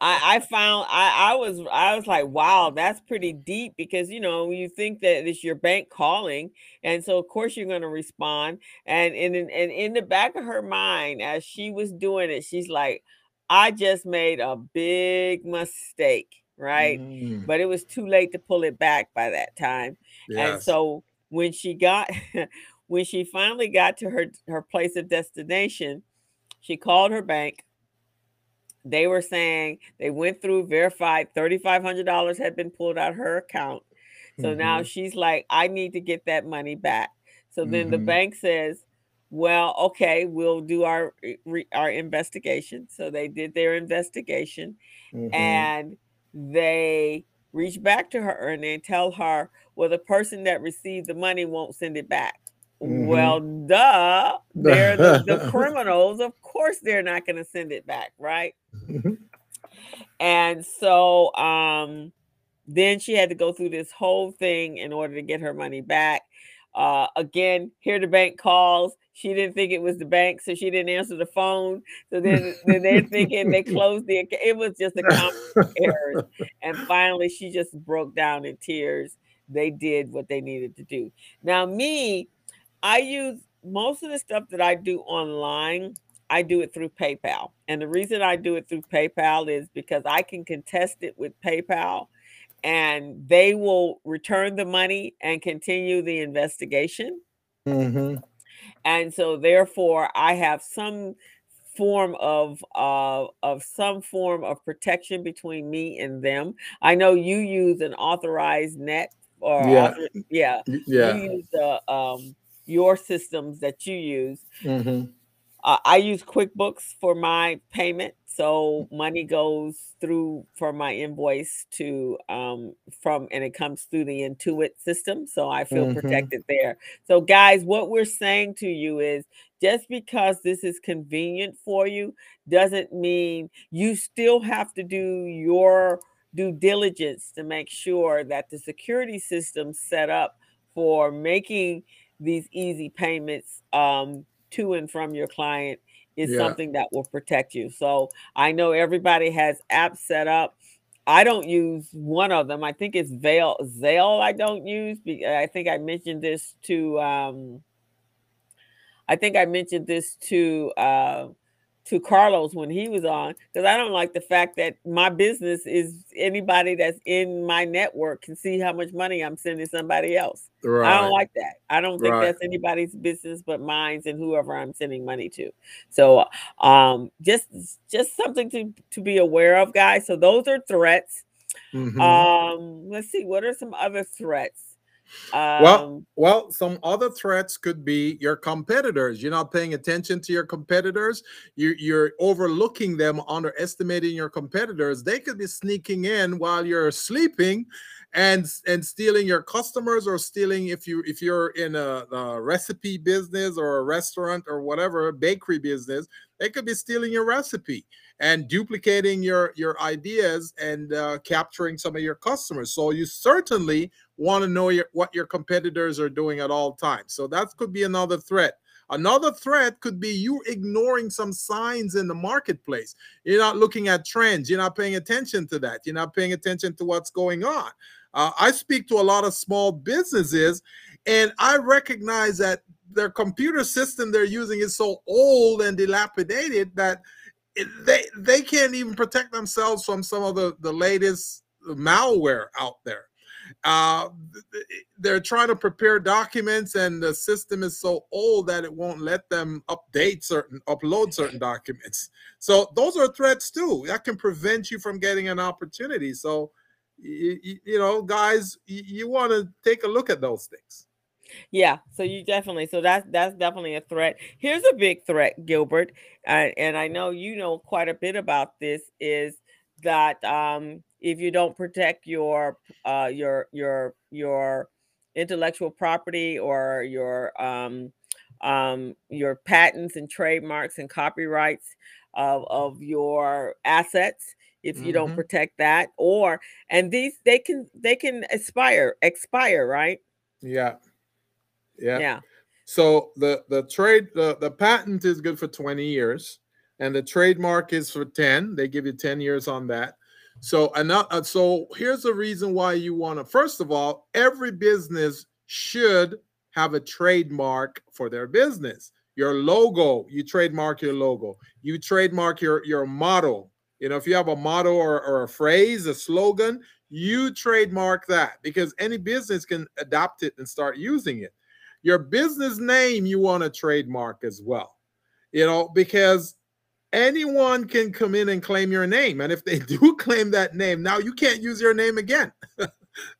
I, I found I, I was I was like, wow, that's pretty deep because you know you think that it's your bank calling, and so of course you're going to respond. And in and in the back of her mind, as she was doing it, she's like, I just made a big mistake, right? Mm, But it was too late to pull it back by that time. And so when she got [laughs] when she finally got to her her place of destination, she called her bank. They were saying they went through, verified $3,500 had been pulled out her account. So now Mhm. she's like, I need to get that money back. So then the Mhm. bank says, well, okay, we'll do our our investigation. So they did their investigation Mhm. and they reach back to her and they tell her, well, the person that received the money won't send it back. Mhm. Well, duh, they're the, the [laughs] criminals. Of course, they're not going to send it back, right? and so um then she had to go through this whole thing in order to get her money back uh, again, here the bank calls. She didn't think it was the bank, so she didn't answer the phone. So then, then they're thinking they [laughs] closed the account. It was just a common errors. And finally, she just broke down in tears. They did what they needed to do. Now, me, I use most of the stuff that I do online. I do it through PayPal. And the reason I do it through PayPal is because I can contest it with PayPal and they will return the money and continue the investigation. Mm-hmm. And so, therefore, I have some form of uh, of some form of protection between me and them. I know you use an Authorize.Net or Yeah. author- yeah, Yeah. you use um, your systems that you use. Mm-hmm. Uh, I use QuickBooks for my payment, so money goes through for my invoice to um, from, and it comes through the Intuit system, so I feel Mhm. protected there. So, guys, what we're saying to you is just because this is convenient for you doesn't mean you still have to do your due diligence to make sure that the security system set up for making these easy payments um, to and from your client is Yeah. something that will protect you. So I know everybody has apps set up. I don't use one of them. I think it's Veil Zelle. I don't use. I think I mentioned this to. Um, I think I mentioned this to uh, to Carlos when he was on because I don't like the fact that my business is anybody that's in my network can see how much money I'm sending somebody else. Right. I don't like that. I don't think Right. that's anybody's business but mine's and whoever I'm sending money to. So um just just something to to be aware of, guys. So those are threats. Mhm. Um let's see what are some other threats. Um Well, Well, some other threats could be your competitors. You're not paying attention to your competitors. You, you're overlooking them, underestimating your competitors. They could be sneaking in while you're sleeping, and and stealing your customers, or stealing if you if you're in a, a recipe business or a restaurant or whatever bakery business, they could be stealing your recipe and duplicating your your ideas and uh, capturing some of your customers. So you certainly want to know your, what your competitors are doing at all times. So that could be another threat. Another threat could be you ignoring some signs in the marketplace. You're not looking at trends. You're not paying attention to that. You're not paying attention to what's going on. Uh, I speak to a lot of small businesses, and I recognize that their computer system they're using is so old and dilapidated that they they can't even protect themselves from some of the the latest malware out there uh th- they're trying to prepare documents and the system is so old that it won't let them update certain upload certain documents so those are threats too that can prevent you from getting an opportunity so you, you know guys you, you want to take a look at those things Yeah, so you definitely so that's that's definitely a threat. Here's a big threat, Gilbert, uh, and I know you know quite a bit about this. Is that um, if you don't protect your uh, your your your intellectual property or your um, um, your patents and trademarks and copyrights of, of your assets, if you don't Mhm. protect that, or and these they can they can expire expire, right? yeah yeah yeah. So the the trade the, the patent is good for 20 years and the trademark is for 10. They give you 10 years on that. So and uh, so here's the reason why you want to first of all, every business should have a trademark for their business. Your logo, you trademark your logo. You trademark your your motto. You know, if you have a motto or, or a phrase, a slogan, you trademark that because any business can adopt it and start using it your business name you want to trademark as well you know because anyone can come in and claim your name and if they [laughs] do claim that name now you can't use your name again. [laughs]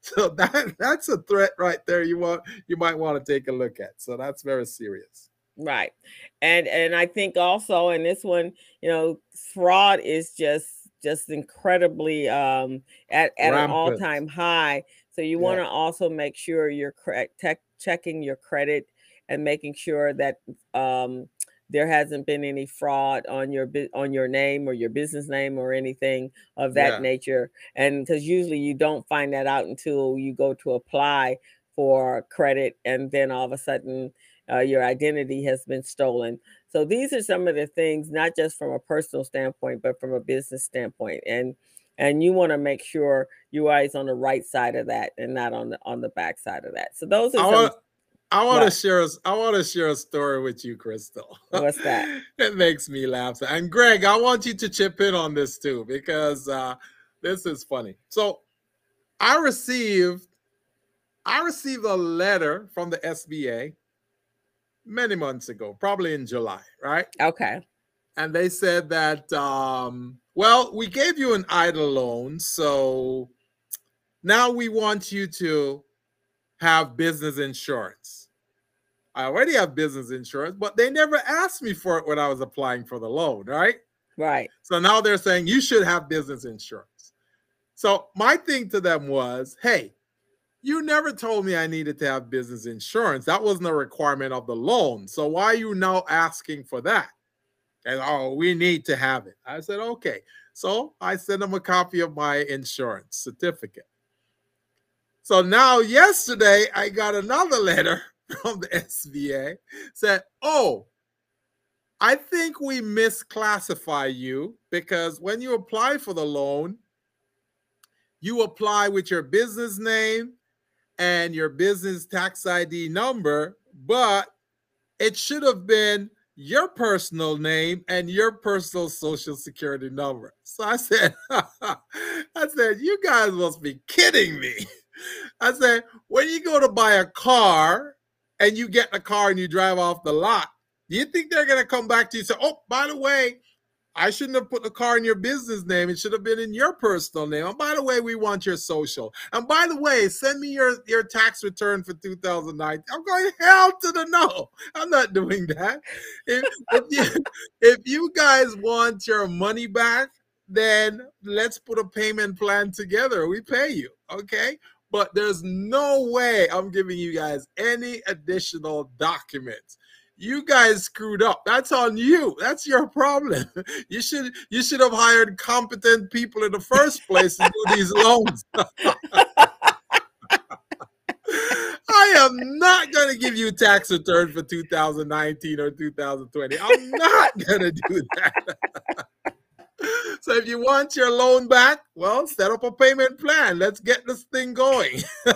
So that that's a threat right there you want you might want to take a look at. So that's very serious. Right. And and I think also in this one, you know, fraud is just just incredibly um at, at an all-time high. So you want to also make sure you're correct tech checking your credit and making sure that um there hasn't been any fraud on your on your name or your business name or anything of that Yeah. nature. And because usually you don't find that out until you go to apply for credit, and then all of a sudden uh, your identity has been stolen. So these are some of the things, not just from a personal standpoint, but from a business standpoint. And and you want to make sure you are always on the right side of that and not on the on the back side of that. So those are some. I want to share. a I want to share a story with you, Crystal. What's that? [laughs] it makes me laugh. And Greg, I want you to chip in on this too because uh, this is funny. So, I received, I received a letter from the SBA many months ago, probably in July, right? Okay. and they said that um well we gave you an EIDL loan so now we want you to have business insurance i already have business insurance but they never asked me for it when i was applying for the loan right Right. so now they're saying you should have business insurance so my thing to them was hey you never told me I needed to have business insurance. That wasn't a requirement of the loan. So why are you now asking for that? And oh, we need to have it. I said, okay. So I sent them a copy of my insurance certificate. So now, yesterday, I got another [laughs] letter from the [laughs] SBA said, oh, I think we misclassify you because when you apply for the loan, you apply with your business name and your business tax ID number, but it should have been your personal name and your personal social security number. So I said, [laughs] I said, you guys must be kidding me. [laughs] I said, when you go to buy a car and you get in a car and you drive off the lot, do you think they're gonna come back to you and say, Oh, by the way, I shouldn't have put the car in your business name. It should have been in your personal name. And by the way, we want your social. And by the way, send me your, your tax return for 2009. I'm going hell to the no. I'm not doing that. If, if, you, [laughs] if you guys want your money back, then let's put a payment plan together. We pay you. Okay. But there's no way I'm giving you guys any additional documents. You guys screwed up. That's on you. That's your problem. [laughs] You should you should have hired competent people in the first place to do these [laughs] loans. [laughs] I am not going to give you tax return for 2019 or 2020 i'm not going to do that so if you want your loan back well set up a payment plan let's get this thing going [laughs]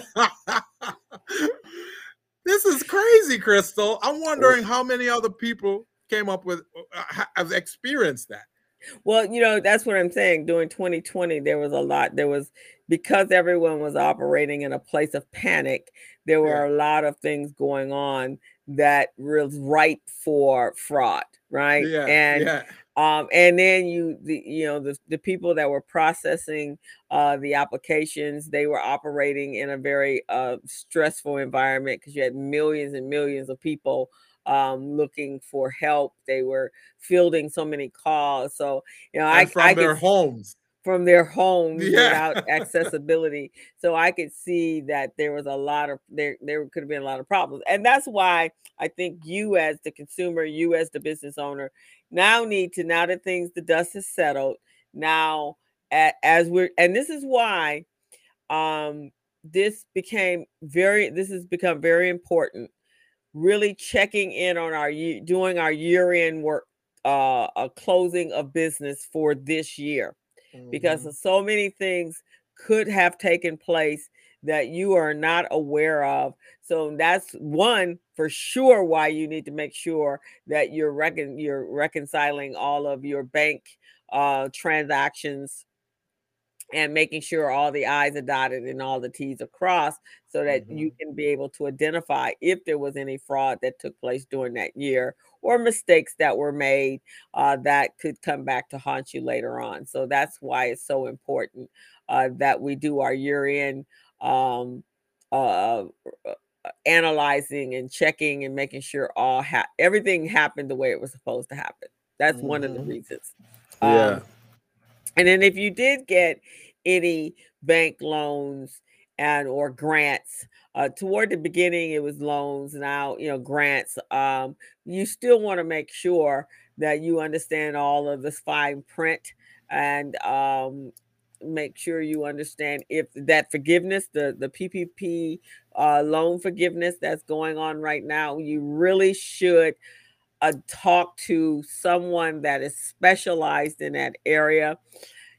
this is crazy, Crystal. I'm wondering how many other people came up with uh, have experienced that. Well, you know, that's what I'm saying. During 2020, there was a lot. There was because everyone was operating in a place of panic, there were Yeah. a lot of things going on that was ripe for fraud, right? Yeah, and yeah, um and then you the you know the, the people that were processing uh the applications they were operating in a very uh stressful environment because you had millions and millions of people um looking for help they were fielding so many calls so you know and i from i their could homes. From their homes Yeah. without [laughs] accessibility. So I could see that there was a lot of there there could have been a lot of problems. And that's why I think you as the consumer, you as the business owner now need to now that things the dust has settled, now as we're and this is why um this became very this has become very important really checking in on our doing our year end work uh a closing of business for this year because Mhm. so many things could have taken place that you are not aware of. So that's one for sure why you need to make sure that you're recon- you're reconciling all of your bank uh transactions and making sure all the i's are dotted and all the t's are crossed so that you can be able to identify if there was any fraud that took place during that year or mistakes that were made uh, that could come back to haunt you later on so that's why it's so important uh, that we do our year end um, uh, uh, analyzing and checking and making sure all ha- everything happened the way it was supposed to happen that's one of the Mhm. reasons Yeah. And then if you did get any bank loans and or grants. Uh, toward the beginning, it was loans. Now, you know, grants. Um, you still want to make sure that you understand all of this fine print and um, make sure you understand if that forgiveness, the the PPP uh, loan forgiveness that's going on right now, you really should uh, talk to someone that is specialized in that area.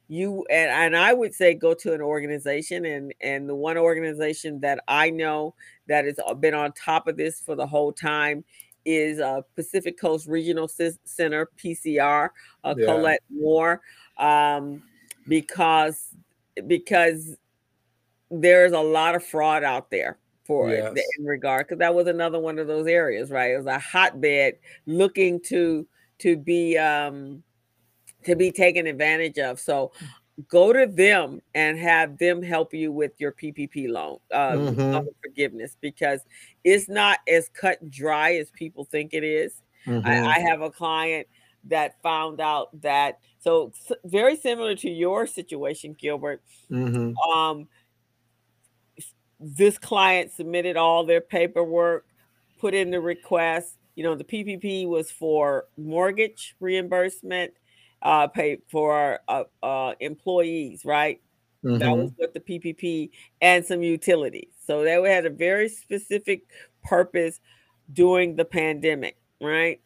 You and, and I would say go to an organization and and the one organization that I know that has uh, been on top of this for the whole time is uh, Pacific Coast Regional Center (PCR). Uh, yeah. Colette Moore. Um, because because there's a lot of fraud out there for yes. it in regard because that was another one of those areas right it was a hotbed looking to to be um to be taken advantage of so go to them and have them help you with your ppp loan uh mm-hmm. forgiveness because it's not as cut dry as people think it is. Mm-hmm. I, I have a client that found out that so very similar to your situation, Gilbert. Mm-hmm. Um, this client submitted all their paperwork, put in the request. You know, the PPP was for mortgage reimbursement, uh, paid for uh, uh, employees, right? Mm-hmm. That was what the PPP and some utilities. So they had a very specific purpose during the pandemic, right?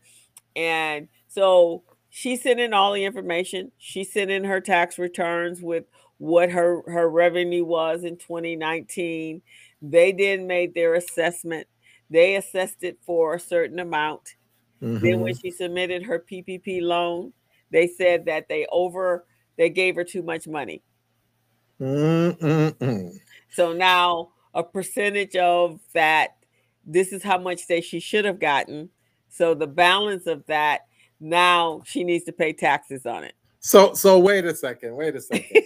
And so she sent in all the information. She sent in her tax returns with what her her revenue was in 2019. They then made their assessment. They assessed it for a certain amount. Mm-hmm. Then when mm-hmm. she submitted her PPP loan, they said that they over they gave her too much money. Mm-mm-mm. So now a percentage of that, this is how much they she should have gotten. So the balance of that now she needs to pay taxes on it. So so wait a second, wait a second.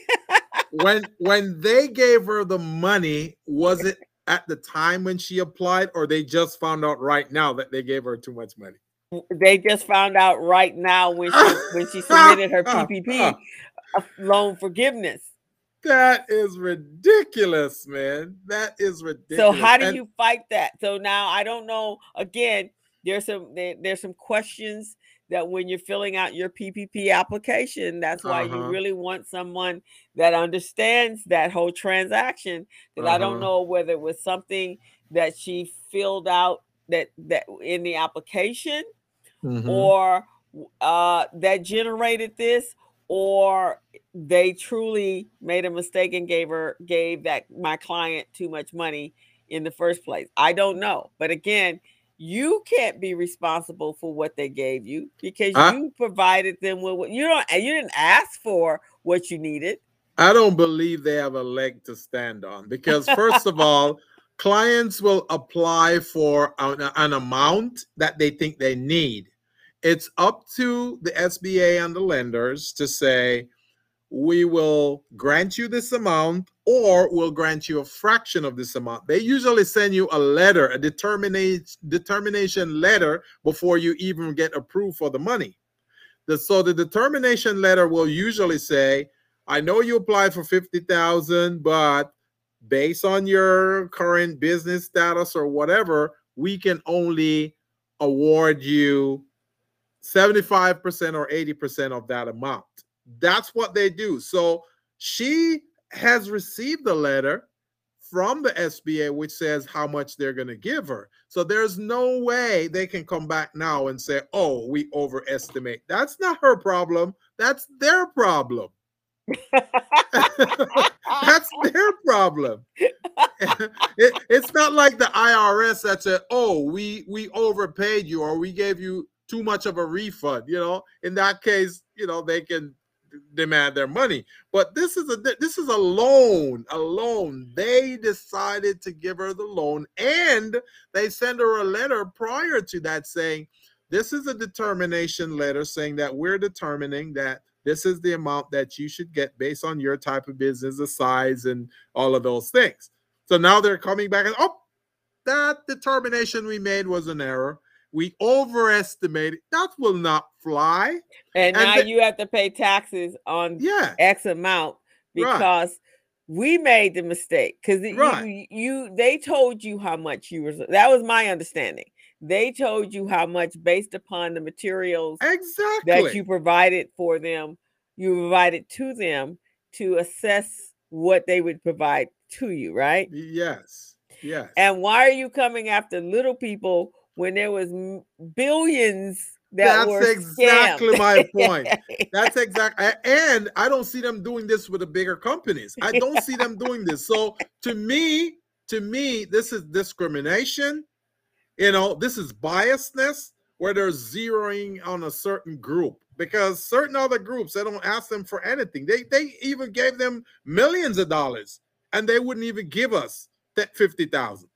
When when they gave her the money, was it at the time when she applied, or they just found out right now that they gave her too much money? They just found out right now when she when she submitted her PPP [laughs] loan forgiveness. That is ridiculous, man. That is ridiculous. So how do and- you fight that? So now I don't know. Again, there's some there, there's some questions that when you're filling out your PPP application, that's why uh-huh. you really want someone that understands that whole transaction. Because uh-huh. I don't uh-huh. know whether it was something that she filled out that that in the application mm-hmm. or uh, that generated this or they truly made a mistake and gave her gave that my client too much money in the first place. I don't know. But again, you can't be responsible for what they gave you because I, you provided them with what you don't you didn't ask for what you needed. I don't believe they have a leg to stand on because first of all, clients will apply for an, an amount that they think they need. It's up to the SBA and the lenders to say, we will grant you this amount or we'll grant you a fraction of this amount. They usually send you a letter, a determination determination letter before you even get approved for the money. The, so the determination letter will usually say, I know you applied for 50,000, but based on your current business status or whatever, we can only award you 75% or 80% of that amount. That's what they do. So she has received a letter from the SBA which says how much they're going to give her. So there's no way they can come back now and say, "Oh, we overestimate." That's not her problem. That's their problem. [laughs] That's their problem. [laughs] it, it's not like the IRS that said, "Oh, we we overpaid you or we gave you too much of a refund." You know, in that case, you know they can demand their money. But this is a this is a loan, a loan. They decided to give her the loan, and they send her a letter prior to that saying, "This is a determination letter saying that we're determining that." This is the amount that you should get based on your type of business, the size, and all of those things. So now they're coming back and oh, that determination we made was an error we overestimated. That will not fly. And, and now the, you have to pay taxes on yeah. X amount because right. we made the mistake because Right. you, you they told you how much you were that was my understanding they told you how much based upon the materials Exactly. that you provided for them you provided to them to assess what they would provide to you right yes. Yes. and why are you coming after little people when there was billions that That's exactly my [laughs] point. That's exactly, and I don't see them doing this with the bigger companies. I [laughs] don't see them doing this. So to me, to me, this is discrimination. You know, this is biasness where they're zeroing on a certain group because certain other groups they don't ask them for anything. They they even gave them millions of dollars and they wouldn't even give us that fifty thousand.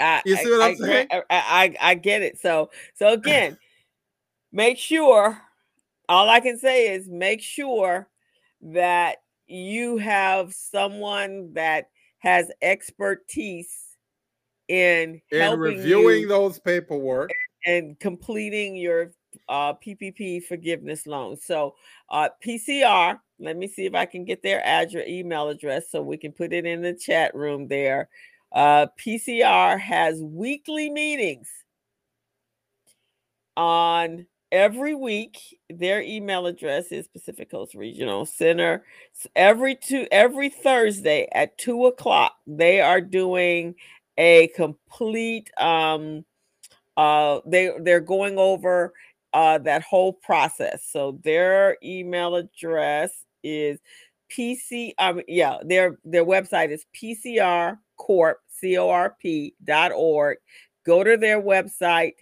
I, You see what I, I'm saying? I, I, I, get it. So, so again, make sure. All I can say is make sure that you have someone that has expertise in In reviewing those paperwork. and completing your uh, PPP forgiveness loan. So, uh, PCR. Let me see if I can get their address, email address, so we can put it in the chat room there. Uh, PCR has weekly meetings on every week. Their email address is Pacific Coast Regional Center. Every two every Thursday at two o'clock, they are doing a complete um uh they they're going over uh that whole process. So their email address is PC um yeah, their their website is PCR Corp C-O-R-P dot org. Go to their website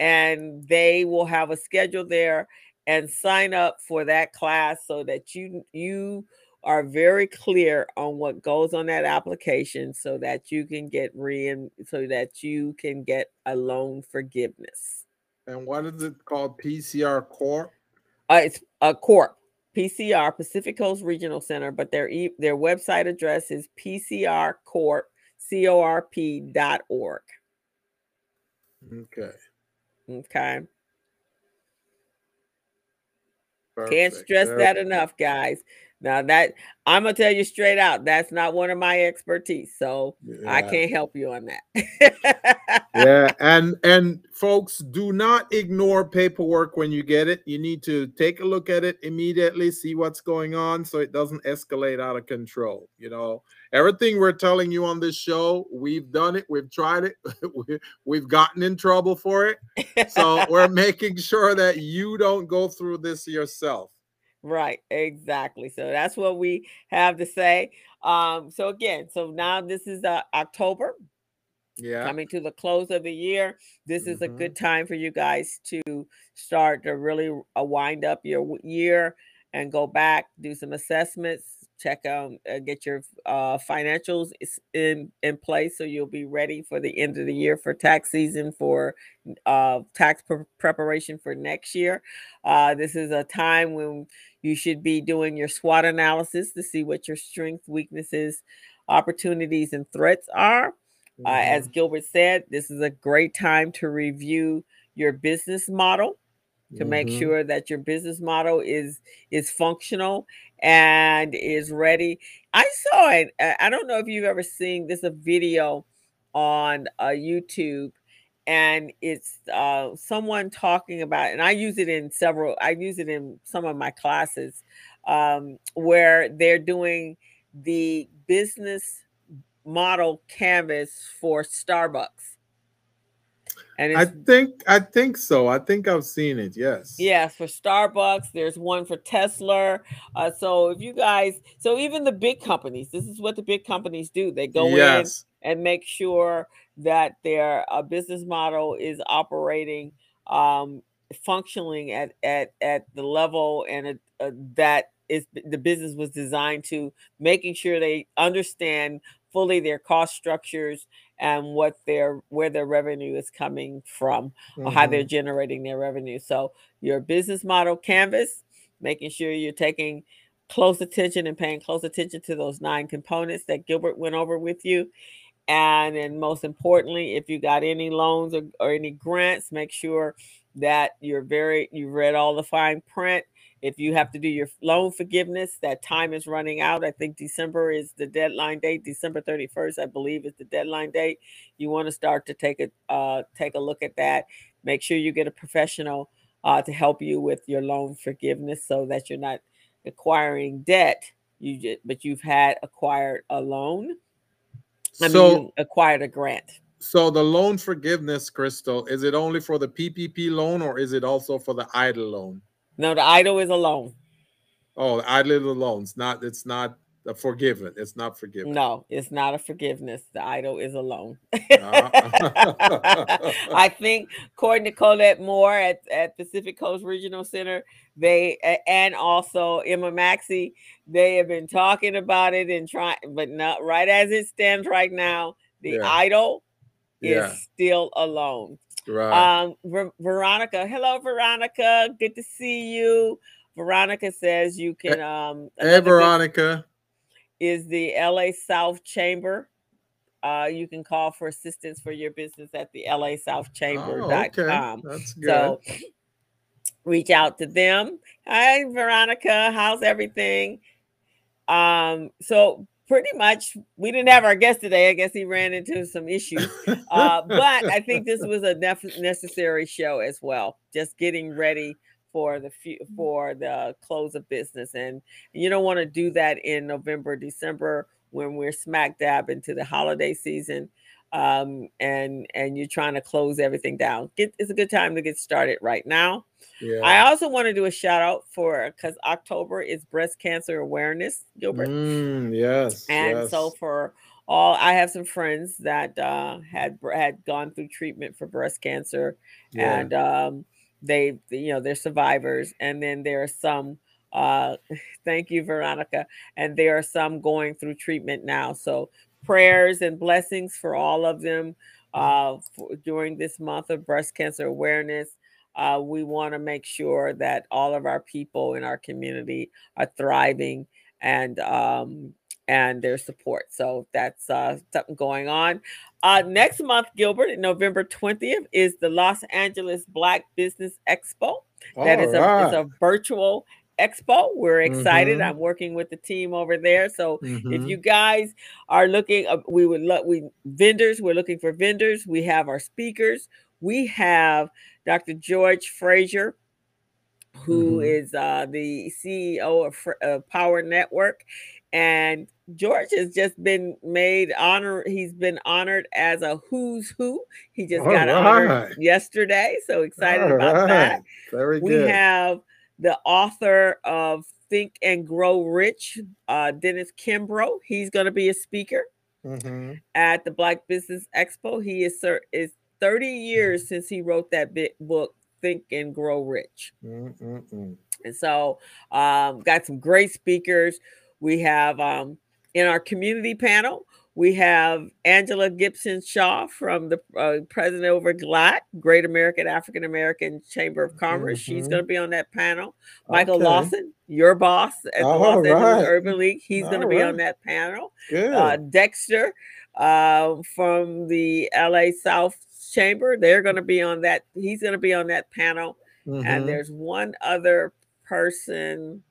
and they will have a schedule there and sign up for that class so that you you are very clear on what goes on that application so that you can get re so that you can get a loan forgiveness. And what is it called? PCR Corp? Uh, it's a corp PCR Pacific Coast Regional Center, but their e- their website address is PCR Corp C O R P dot org. Okay. Okay. Okay. Can't stress There- that enough, guys. Now that I'm gonna tell you straight out, that's not one of my expertise, so I can't help you on that. yeah [laughs] and and folks do not ignore paperwork when you get it you need to take a look at it immediately see what's going on so it doesn't escalate out of control you know everything we're telling you on this show we've done it we've tried it [laughs] we- we've gotten in trouble for it so [laughs] we're making sure that you don't go through this yourself Right, exactly. So that's what we have to say. Um, so again, so now this is uh, October yeah coming to the close of the year. This is a Mhm. good time for you guys to start to really uh, wind up your year and go back, do some assessments, check out, uh, get your uh, financials in in place so you'll be ready for the end of the year for tax season for uh, tax pre- preparation for next year. Uh, this is a time when you should be doing your SWOT analysis to see what your strengths, weaknesses, opportunities, and threats are. Uh, as Mhm. Gilbert said, this is a great time to review your business model to make Mhm. sure that your business model is is functional and is ready. I saw it. uh, I don't know if you've ever seen this a video on uh, YouTube, and it's uh, someone talking about, and I use it in several. I use it in some of my classes um, where they're doing the business model canvas for Starbucks. And i think i think so i think i've seen it yes Yes, for Starbucks, there's one for Tesla. Uh, so if you guys, so even the big companies, this is what the big companies do. They go yes in and make sure that their uh, business model is operating, um, functioning at at at the level and uh, that is the business was designed to, making sure they understand fully their cost structures and what their where their revenue is coming from or how they're Mhm. generating their revenue. So your business model canvas, making sure you're taking close attention and paying close attention to those nine components that Gilbert went over with you. And then most importantly, if you got any loans or, or any grants, make sure that you're very you've read all the fine print If you have to do your loan forgiveness, that time is running out. I think December is the deadline date. December 31st, I believe, is the deadline date. You want to start to take a uh, take a look at that. Make sure you get a professional uh, to help you with your loan forgiveness so that you're not acquiring debt. You just, but you've had acquired a loan. I so mean, acquired a grant. so the loan forgiveness, Crystal, is it only for the PPP loan or is it also for the EIDL loan? No, the EIDL is alone. Oh, the EIDL alone it's not it's not the forgiven. It's not forgiven. No, it's not a forgiveness. The EIDL is alone. Ah. [laughs] I think according to Colette Moore at, at Pacific Coast Regional Center, they and also Emma Maxey, they have been talking about it and trying, but not right as it stands right now. The Yeah. Yeah. is still a loan. Right. Um, Ver- Veronica, hello, Veronica. Good to see you. Veronica says you can. Um, hey, Veronica. is the LA South Chamber. Uh, you can call for assistance for your business at the LA South Oh, Chamber.com. okay. That's good. So reach out to them. Hi, Veronica. How's everything? Um, so pretty much we didn't have our guest today. I guess he ran into some issues. Uh, but I think this was a nef- necessary show as well. Just getting ready for the fu- for the close of business, and you don't want to do that in November, December when we're smack dab into the holiday season, um, and and you're trying to close everything down. Get, it's a good time to get started right now. yeah. I also want to do a shout out for because October is Breast Cancer Awareness, Gilbert. Mm, yes. And so for all, I have some friends that uh, had had gone through treatment for breast cancer, Yeah. and um, they, you know, they're survivors. And then there are some. Uh, [laughs] thank you, Veronica. And there are some going through treatment now. So prayers and blessings for all of them uh, for, during this month of breast cancer awareness. Uh, we want to make sure that all of our people in our community are thriving and um, and their support. So that's uh, something going on. Uh, next month, Gilbert, November 20th, is the Los Angeles Black Business Expo. That is a, it's a virtual expo. We're excited. Mhm. I'm working with the team over there. So if Mhm. you guys are looking, uh, we would love we vendors. We're looking for vendors. We have our speakers. We have Dr. George Fraser, who Mhm. is uh, the CEO of uh, Power Network, and George has just been made honor. He's been honored as a who's who. He just got All honored yesterday. So excited All about that. Very We good. We have the author of Think and Grow Rich, uh, Dennis Kimbro. He's going to be a speaker Mhm. at the Black Business Expo. He is sir is 30 years since he wrote that big book, Think and Grow Rich. Mm, mm, mm. And so, um, got some great speakers. We have um, in our community panel, we have Angela Gibson Shaw from the uh, president over GLAC, Great American African American Chamber of Commerce. She's Mhm. going to be on that panel. Michael Okay. Lawson, your boss at the Los Angeles. Urban League, he's going to be right. on that panel. Uh, Dexter uh, from the LA South Chamber, they're going to be on that. He's going to be on that panel Mhm. and there's one other person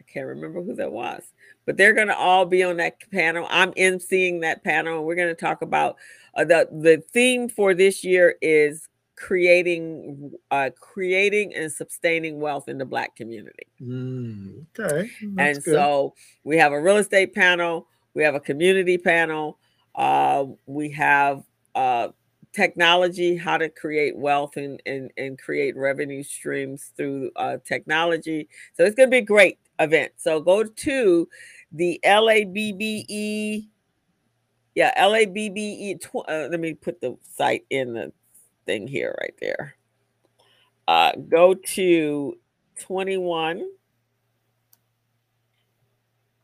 i can't remember who that was but they're going to all be on that panel i'm emceeing that panel and we're going to talk about uh, the the theme for this year is creating uh creating and sustaining wealth in the black community Mm, okay. and good. so we have a real estate panel, we have a community panel, uh, we have uh, technology, how to create wealth and, and, and create revenue streams through uh, technology. So it's going to be a great event. So go to the LABBE. Yeah, LABBE. Tw- uh, let me put the site in the thing here, right there. Uh, go to 21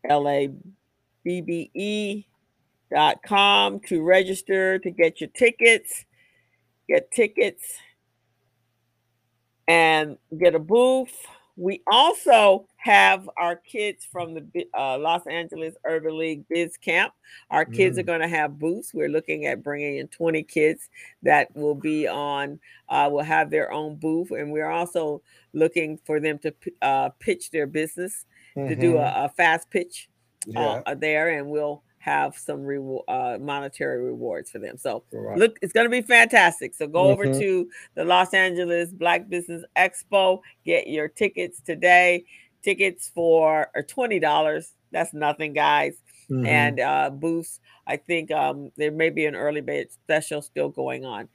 labbe.com to register to get your tickets, get tickets, and get a booth. We also have our kids from the uh, Los Angeles Urban League Biz Camp. Our kids mm. are going to have booths. We're looking at bringing in 20 kids that will be on, uh, will have their own booth. And we're also looking for them to uh, pitch their business, mm-hmm. to do a, mm-hmm. a fast pitch uh, yeah. there. And we'll have some reward, uh, monetary rewards for them. So right. look, it's going to be fantastic. So go mm-hmm. over to the Los Angeles Black Business Expo, get your tickets today. Tickets for are twenty dollars. That's nothing, guys. Mm-hmm. And uh, booths. I think um, there may be an early bid special still going on.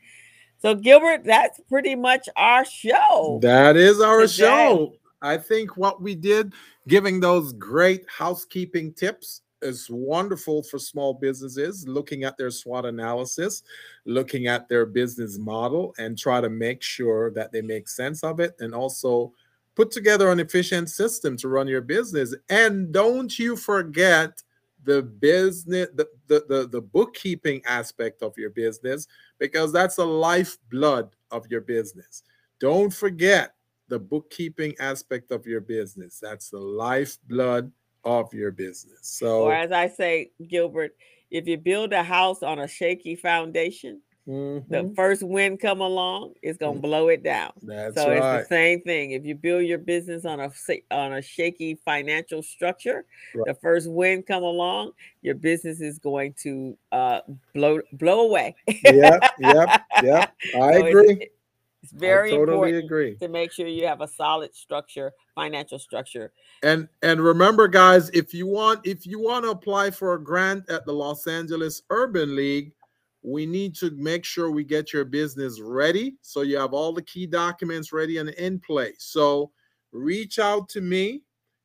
So Gilbert, that's pretty much our show. That is our today. show. I think what we did, giving those great housekeeping tips is wonderful for small businesses looking at their SWOT analysis, looking at their business model, and try to make sure that they make sense of it and also put together an efficient system to run your business. And don't you forget the business, the, the, the, the bookkeeping aspect of your business, because that's the lifeblood of your business. Don't forget the bookkeeping aspect of your business. That's the lifeblood of your business. So, or as I say, Gilbert, if you build a house on a shaky foundation, mm-hmm. the first wind come along, it's gonna mm-hmm. blow it down. That's so right. it's the same thing. If you build your business on a on a shaky financial structure, right. the first wind come along, your business is going to uh, blow blow away. yep, yep, [laughs] yep. I so agree. It's, very I totally important agree. to make sure you have a solid structure, financial structure. And and remember, guys, if you want if you want to apply for a grant at the Los Angeles Urban League, we need to make sure we get your business ready so you have all the key documents ready and in place. So reach out to me.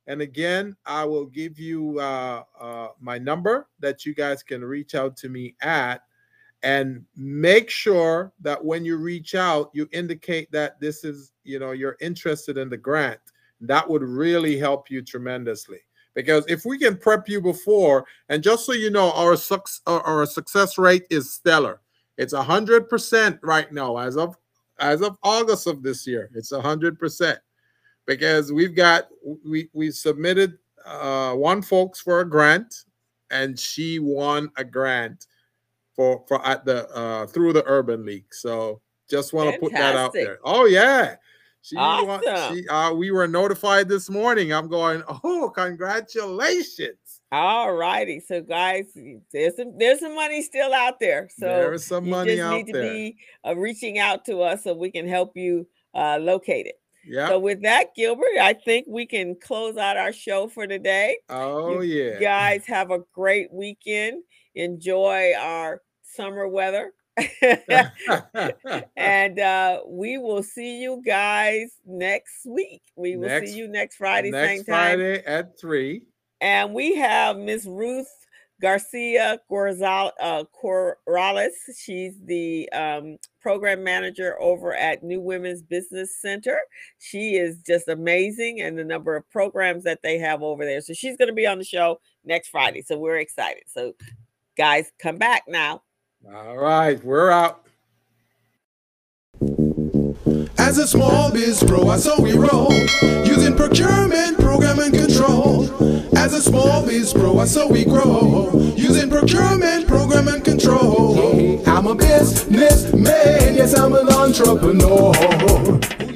And again, I will give you uh, uh, my number that you guys can reach out to me at and make sure that when you reach out you indicate that this is you know you're interested in the grant. That would really help you tremendously. Because if we can prep you before and just so you know our, our success rate is stellar. It's 100% right now as of as of august of this year. It's 100% because we've got we we submitted uh one folks for a grant and she won a grant for for at the uh through the urban league. So just want to put that out there. Oh yeah. She, awesome. she uh, we were notified this morning. I'm going, [laughs] oh, congratulations. All righty. So guys, there's some there's some money still out there. So there's some money just out need to there. be uh, reaching out to us so we can help you uh, locate it. Yeah. So with that, Gilbert, I think we can close out our show for today. Oh you yeah. Guys, have a great weekend. Enjoy our summer weather. [laughs] [laughs] and uh, we will see you guys next week. We will next, see you next Friday, next same Friday time. at three. And we have Miss Ruth Garcia Corrales. Uh, Corrales. She's the um, program manager over at New Women's Business Center. She is just amazing, and the number of programs that they have over there. So she's going to be on the show next Friday. So we're excited. So, guys, come back now. All right, we're out. As a small biz pro, I saw we roll using procurement, program, and control. As a small biz pro, I saw we grow using procurement, program, and control. I'm a businessman, yes, I'm an entrepreneur.